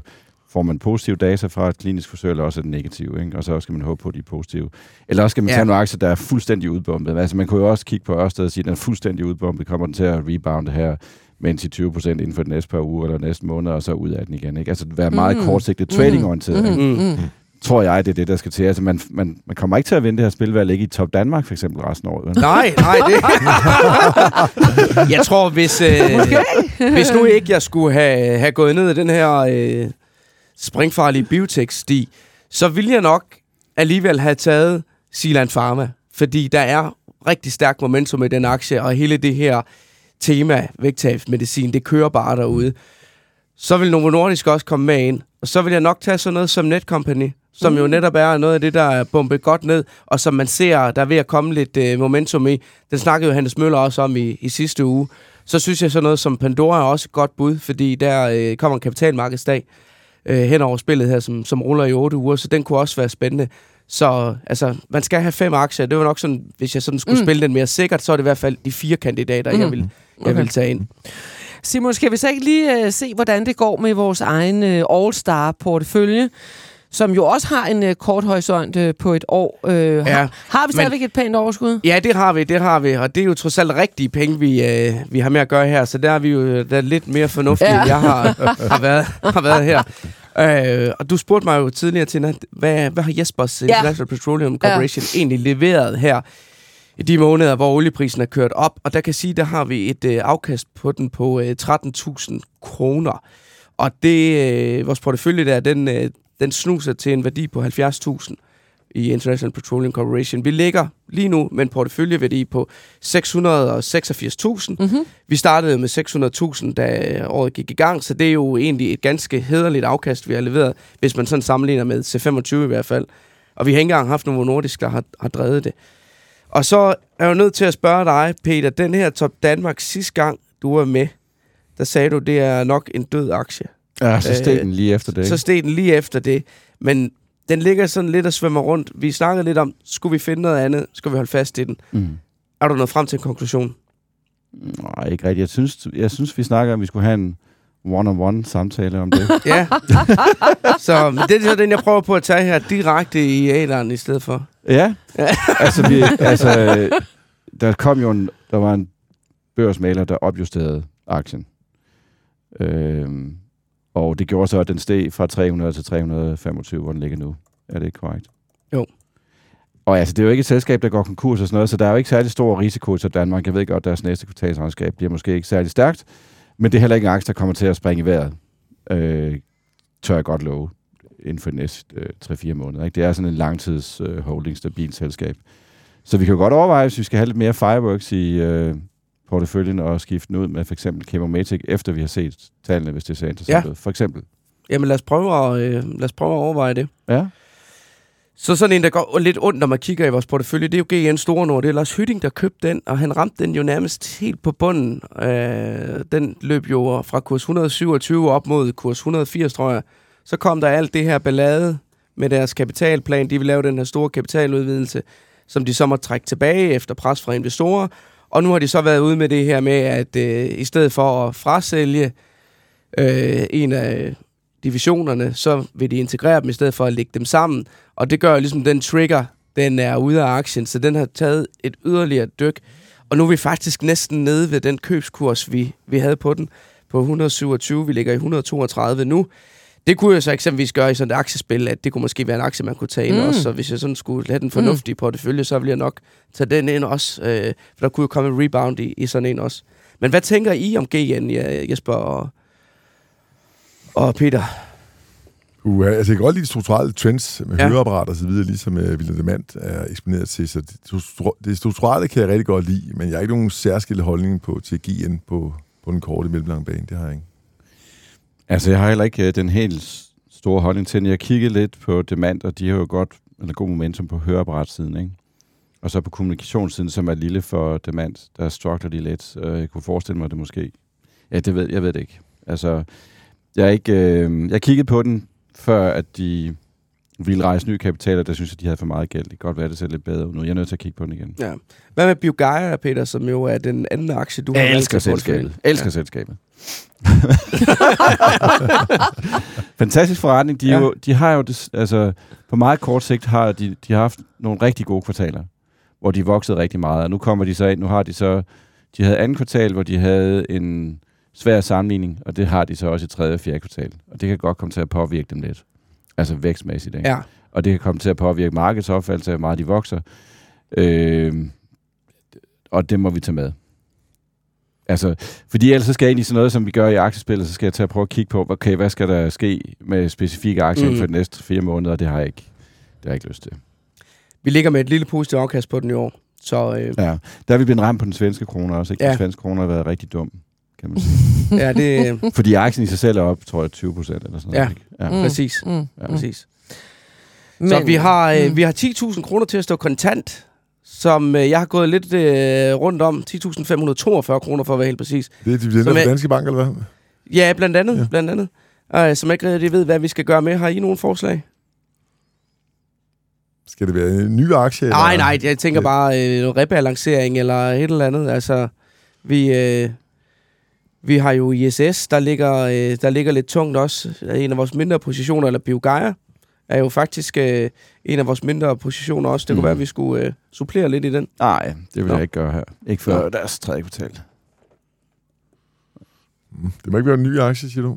får man positive data fra et klinisk forsøg, eller også er det negative, ikke? Og så skal man håbe på, at de er positive. Eller også skal man Ja. tage nogle aktier, der er fuldstændig udbombet. Altså man kunne jo også kigge på Ørsted og sige, at den er fuldstændig udbombet. Kommer den til at rebounde her med en 10-20 procent inden for den næste par uger eller næste måned, og så ud af den igen, ikke? Altså være meget Mhm. kortsigtet, tradingorienteret, Mhm, ikke? mhm. tror jeg, det er det, der skal til. Altså man, man, man kommer ikke til at vinde det her spil ved at ligge i top Danmark, for eksempel, resten af året. Nej, nej, det... <laughs> jeg tror, hvis, øh, hvis nu ikke jeg skulle have, have gået ned ad den her øh, springfarlige biotech-sti, så ville jeg nok alligevel have taget Silan Pharma, fordi der er rigtig stærk momentum i den aktie, og hele det her tema, vægttabsmedicin, det kører bare derude. Så vil Novo Nordisk også komme med ind, og så vil jeg nok tage sådan noget som Netcompany, som jo netop er noget af det, der er bumpet godt ned, og som man ser, der er ved at komme lidt øh, momentum i. Den snakkede jo Hannes Møller også om i, i sidste uge. Så synes jeg sådan noget som Pandora er også et godt bud, fordi der øh, kommer en kapitalmarkedsdag øh, hen over spillet her, som, som ruller i otte uger, så den kunne også være spændende. Så altså, man skal have fem aktier. Det var nok sådan, hvis jeg sådan skulle Mm. spille den mere sikkert, så er det i hvert fald de fire kandidater, Mm. jeg, vil, jeg Okay. vil tage ind. Simon, skal vi så ikke lige øh, se, hvordan det går med vores egen øh, All-Star-portefølje, som jo også har en øh, kort horisont øh, på et år. Øh, Ja, har, har vi men- stadigvæk et pænt overskud? Ja, det har vi, det har vi. Og det er jo trods alt rigtige penge, vi, øh, vi har med at gøre her. Så der er vi jo der er lidt mere fornuftige, Ja. ja. end jeg har, har, været, har været her. Øh, og du spurgte mig jo tidligere, Tina, hvad, hvad har Jespers International Petroleum Corporation ja. egentlig leveret her i de måneder, hvor olieprisen er kørt op? Og der kan sige, der har vi et øh, afkast på den på øh, 13.000 kroner. Og det, øh, vores portefølje der, den, øh, den snuser til en værdi på 70.000 i International Petroleum Corporation. Vi ligger lige nu med en porteføljeværdi på 686.000. Mm-hmm. Vi startede med 600.000, da året gik i gang, så det er jo egentlig et ganske hederligt afkast, vi har leveret, hvis man sådan sammenligner med C25 i hvert fald. Og vi har ikke engang haft nogen nordisk, der har, har drevet det. Og så er jeg jo nødt til at spørge dig, Peter, den her Top Danmark sidste gang, du var med, der sagde du, det er nok en død aktie. Ja, så steg øh, den lige efter det. Ikke? Så steg den lige efter det. Men den ligger sådan lidt og svømmer rundt. Vi snakkede lidt om, skulle vi finde noget andet? Skal vi holde fast i den? Mm. Er du nået frem til en konklusion? Nej, ikke rigtigt. Jeg synes, jeg synes vi snakker om, at vi skulle have en one-on-one samtale om det. <laughs> ja. så det er så den, jeg prøver på at tage her direkte i æderen i stedet for. Ja. altså, vi, altså, der kom jo en, der var en børsmaler, der opjusterede aktien. Øhm, og det gjorde så, at den steg fra 300 til 325, hvor den ligger nu. Er det ikke korrekt? Jo. Og altså, det er jo ikke et selskab, der går konkurs og sådan noget, så der er jo ikke særlig stor risiko til Danmark. Jeg ved godt, at deres næste kvartalsregnskab bliver måske ikke særlig stærkt, men det er heller ikke en aktie, der kommer til at springe i vejret. Øh, tør jeg godt love inden for de næste øh, 3-4 måneder. Ikke? Det er sådan en langtids øh, holding, stabil selskab. Så vi kan jo godt overveje, hvis vi skal have lidt mere fireworks i, øh, porteføljen og skifte den ud med for eksempel Chemomatic, efter vi har set tallene, hvis det ser interessant ja. ud. For eksempel. Jamen lad os, prøve at, øh, lad os prøve at overveje det. Ja. Så sådan en, der går lidt ondt, når man kigger i vores portefølje, det er jo GN Store Nord. Det er Lars Hytting, der købte den, og han ramte den jo nærmest helt på bunden. Øh, den løb jo fra kurs 127 op mod kurs 180, tror jeg. Så kom der alt det her ballade med deres kapitalplan. De vil lave den her store kapitaludvidelse, som de så må trække tilbage efter pres fra investorer. Og nu har de så været ude med det her med, at øh, i stedet for at frasælge øh, en af divisionerne, så vil de integrere dem i stedet for at lægge dem sammen. Og det gør jo ligesom, den trigger, den er ude af aktien, så den har taget et yderligere dyk. Og nu er vi faktisk næsten nede ved den købskurs, vi, vi havde på den, på 127. Vi ligger i 132 nu. Det kunne jeg så eksempelvis gøre i sådan et aktiespil, at det kunne måske være en aktie, man kunne tage ind mm. også. Så hvis jeg sådan skulle have den fornuftige mm. portefølje, så ville jeg nok tage den ind også. Øh, for der kunne jo komme en rebound i, i sådan en også. Men hvad tænker I om GN, Jesper og, og Peter? Uh, altså jeg kan godt lide de strukturelle trends med ja. høreapparat og så videre, ligesom uh, William Demand er eksponeret til. Så det, det strukturelle kan jeg rigtig godt lide, men jeg har ikke nogen særskilt holdning på, til GN på, på den korte mellemlange bane. Det har jeg ikke. Altså, jeg har heller ikke uh, den helt store holdning til Jeg kiggede lidt på Demand, og de har jo godt, eller god momentum på høreapparatsiden, ikke? Og så på kommunikationssiden, som er lille for Demand, der struggler de lidt. Jeg kunne forestille mig det måske. Ja, det ved, jeg ved det ikke. Altså, jeg, er ikke, uh, jeg kiggede på den, før at de ville rejse nye kapitaler, der synes at de havde for meget gæld. Det kan godt være, det ser lidt bedre ud nu. Jeg er nødt til at kigge på den igen. Ja. Hvad med Biogaia, Peter, som jo er den anden aktie, du jeg har elsker selskabet. Elsker ja. selskabet. <laughs> Fantastisk forretning. De, ja. jo, de har jo, det, altså, på meget kort sigt har de, de har haft nogle rigtig gode kvartaler, hvor de voksede rigtig meget. Og nu kommer de så ind, nu har de så, de havde andet kvartal, hvor de havde en svær sammenligning, og det har de så også i tredje og fjerde kvartal. Og det kan godt komme til at påvirke dem lidt. Altså vækstmæssigt. Ikke? Ja. Og det kan komme til at påvirke markedsopfattelse af, hvor meget de vokser. Øh, og det må vi tage med. Altså, fordi ellers så skal jeg ind i sådan noget, som vi gør i aktiespillet, så skal jeg tage og prøve at kigge på, okay, hvad skal der ske med specifikke aktier mm. for de næste fire måneder, og det har jeg ikke, det har jeg ikke lyst til. Vi ligger med et lille positivt afkast på den i år. Så, øh... Ja, der er vi blevet ramt på den svenske kroner også. Ikke? Ja. Den svenske kroner har været rigtig dum, kan man sige. <laughs> ja, det... Fordi aktien i sig selv er op, tror jeg, 20 procent eller sådan ja. noget. Ikke? Ja, mm. præcis. Mm. Ja. præcis. Men, så vi har, øh, mm. vi har 10.000 kroner til at stå kontant som øh, jeg har gået lidt øh, rundt om. 10.542 kroner for at være helt præcis. Det er dividender fra Danske Bank, eller hvad? Ja, blandt andet. Ja. Blandt andet. Øh, som ikke rigtig ved, hvad vi skal gøre med. Har I nogen forslag? Skal det være en ny aktie? Nej, nej. Jeg tænker bare øh, rebalancering eller et eller andet. Altså, vi... Øh, vi har jo ISS, der ligger, øh, der ligger lidt tungt også. En af vores mindre positioner, eller Biogaia, er jo faktisk øh, en af vores mindre positioner også. Det mm. kunne være, at vi skulle øh, supplere lidt i den. Nej, det vil Nå. jeg ikke gøre her. Ikke før Nå. deres tredje kvartal. Mm. Det må ikke være en ny aktie, siger du?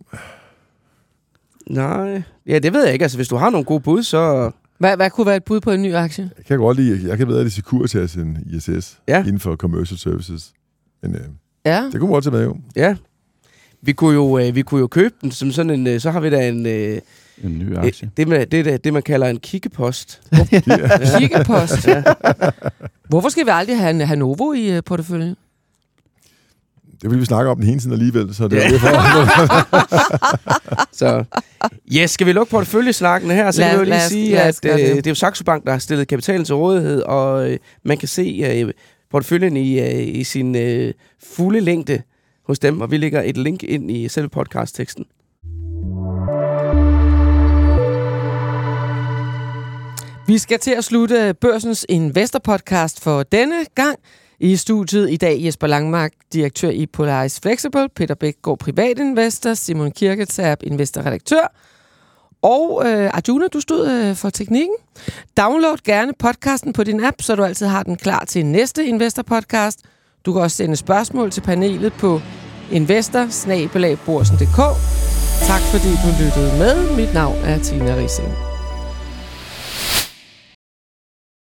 Nej. Ja, det ved jeg ikke. Altså, hvis du har nogle gode bud, så... Hvad, hvad kunne være et bud på en ny aktie? Jeg kan godt lide, jeg kan bedre lide Securitas end ISS Ja. inden for commercial services. Men øh, Ja. det kunne godt tage med jo. Ja. Vi kunne jo, øh, vi kunne jo købe den som sådan en... Øh, så har vi da en... Øh, En ny øh, aktie. det, med, det, det, det, man kalder en kiggepost. Kiggepost. Hvorfor skal vi aldrig have en Hanovo i uh, porteføljen? Det vil vi snakke om den hele tiden alligevel, så det er Ja. derfor. <laughs> Så yes, skal vi lukke porteføljesnakken her? Så Lad- kan vi jo lige lad sige, lad at gøre øh, det. det er jo Saxo Bank, der har stillet kapitalen til rådighed, og øh, man kan se øh, porteføljen i, øh, i sin øh, fulde længde hos dem, og vi lægger et link ind i selve podcastteksten. Vi skal til at slutte Børsens Investor-podcast for denne gang. I studiet i dag Jesper Langmark, direktør i Polaris Flexible, Peter Bækgaard, privatinvestor, Simon Kirketab, investorredaktør, og øh, Arjuna, du stod øh, for teknikken. Download gerne podcasten på din app, så du altid har den klar til næste Investor-podcast. Du kan også sende spørgsmål til panelet på investor Tak fordi du lyttede med. Mit navn er Tina Rising.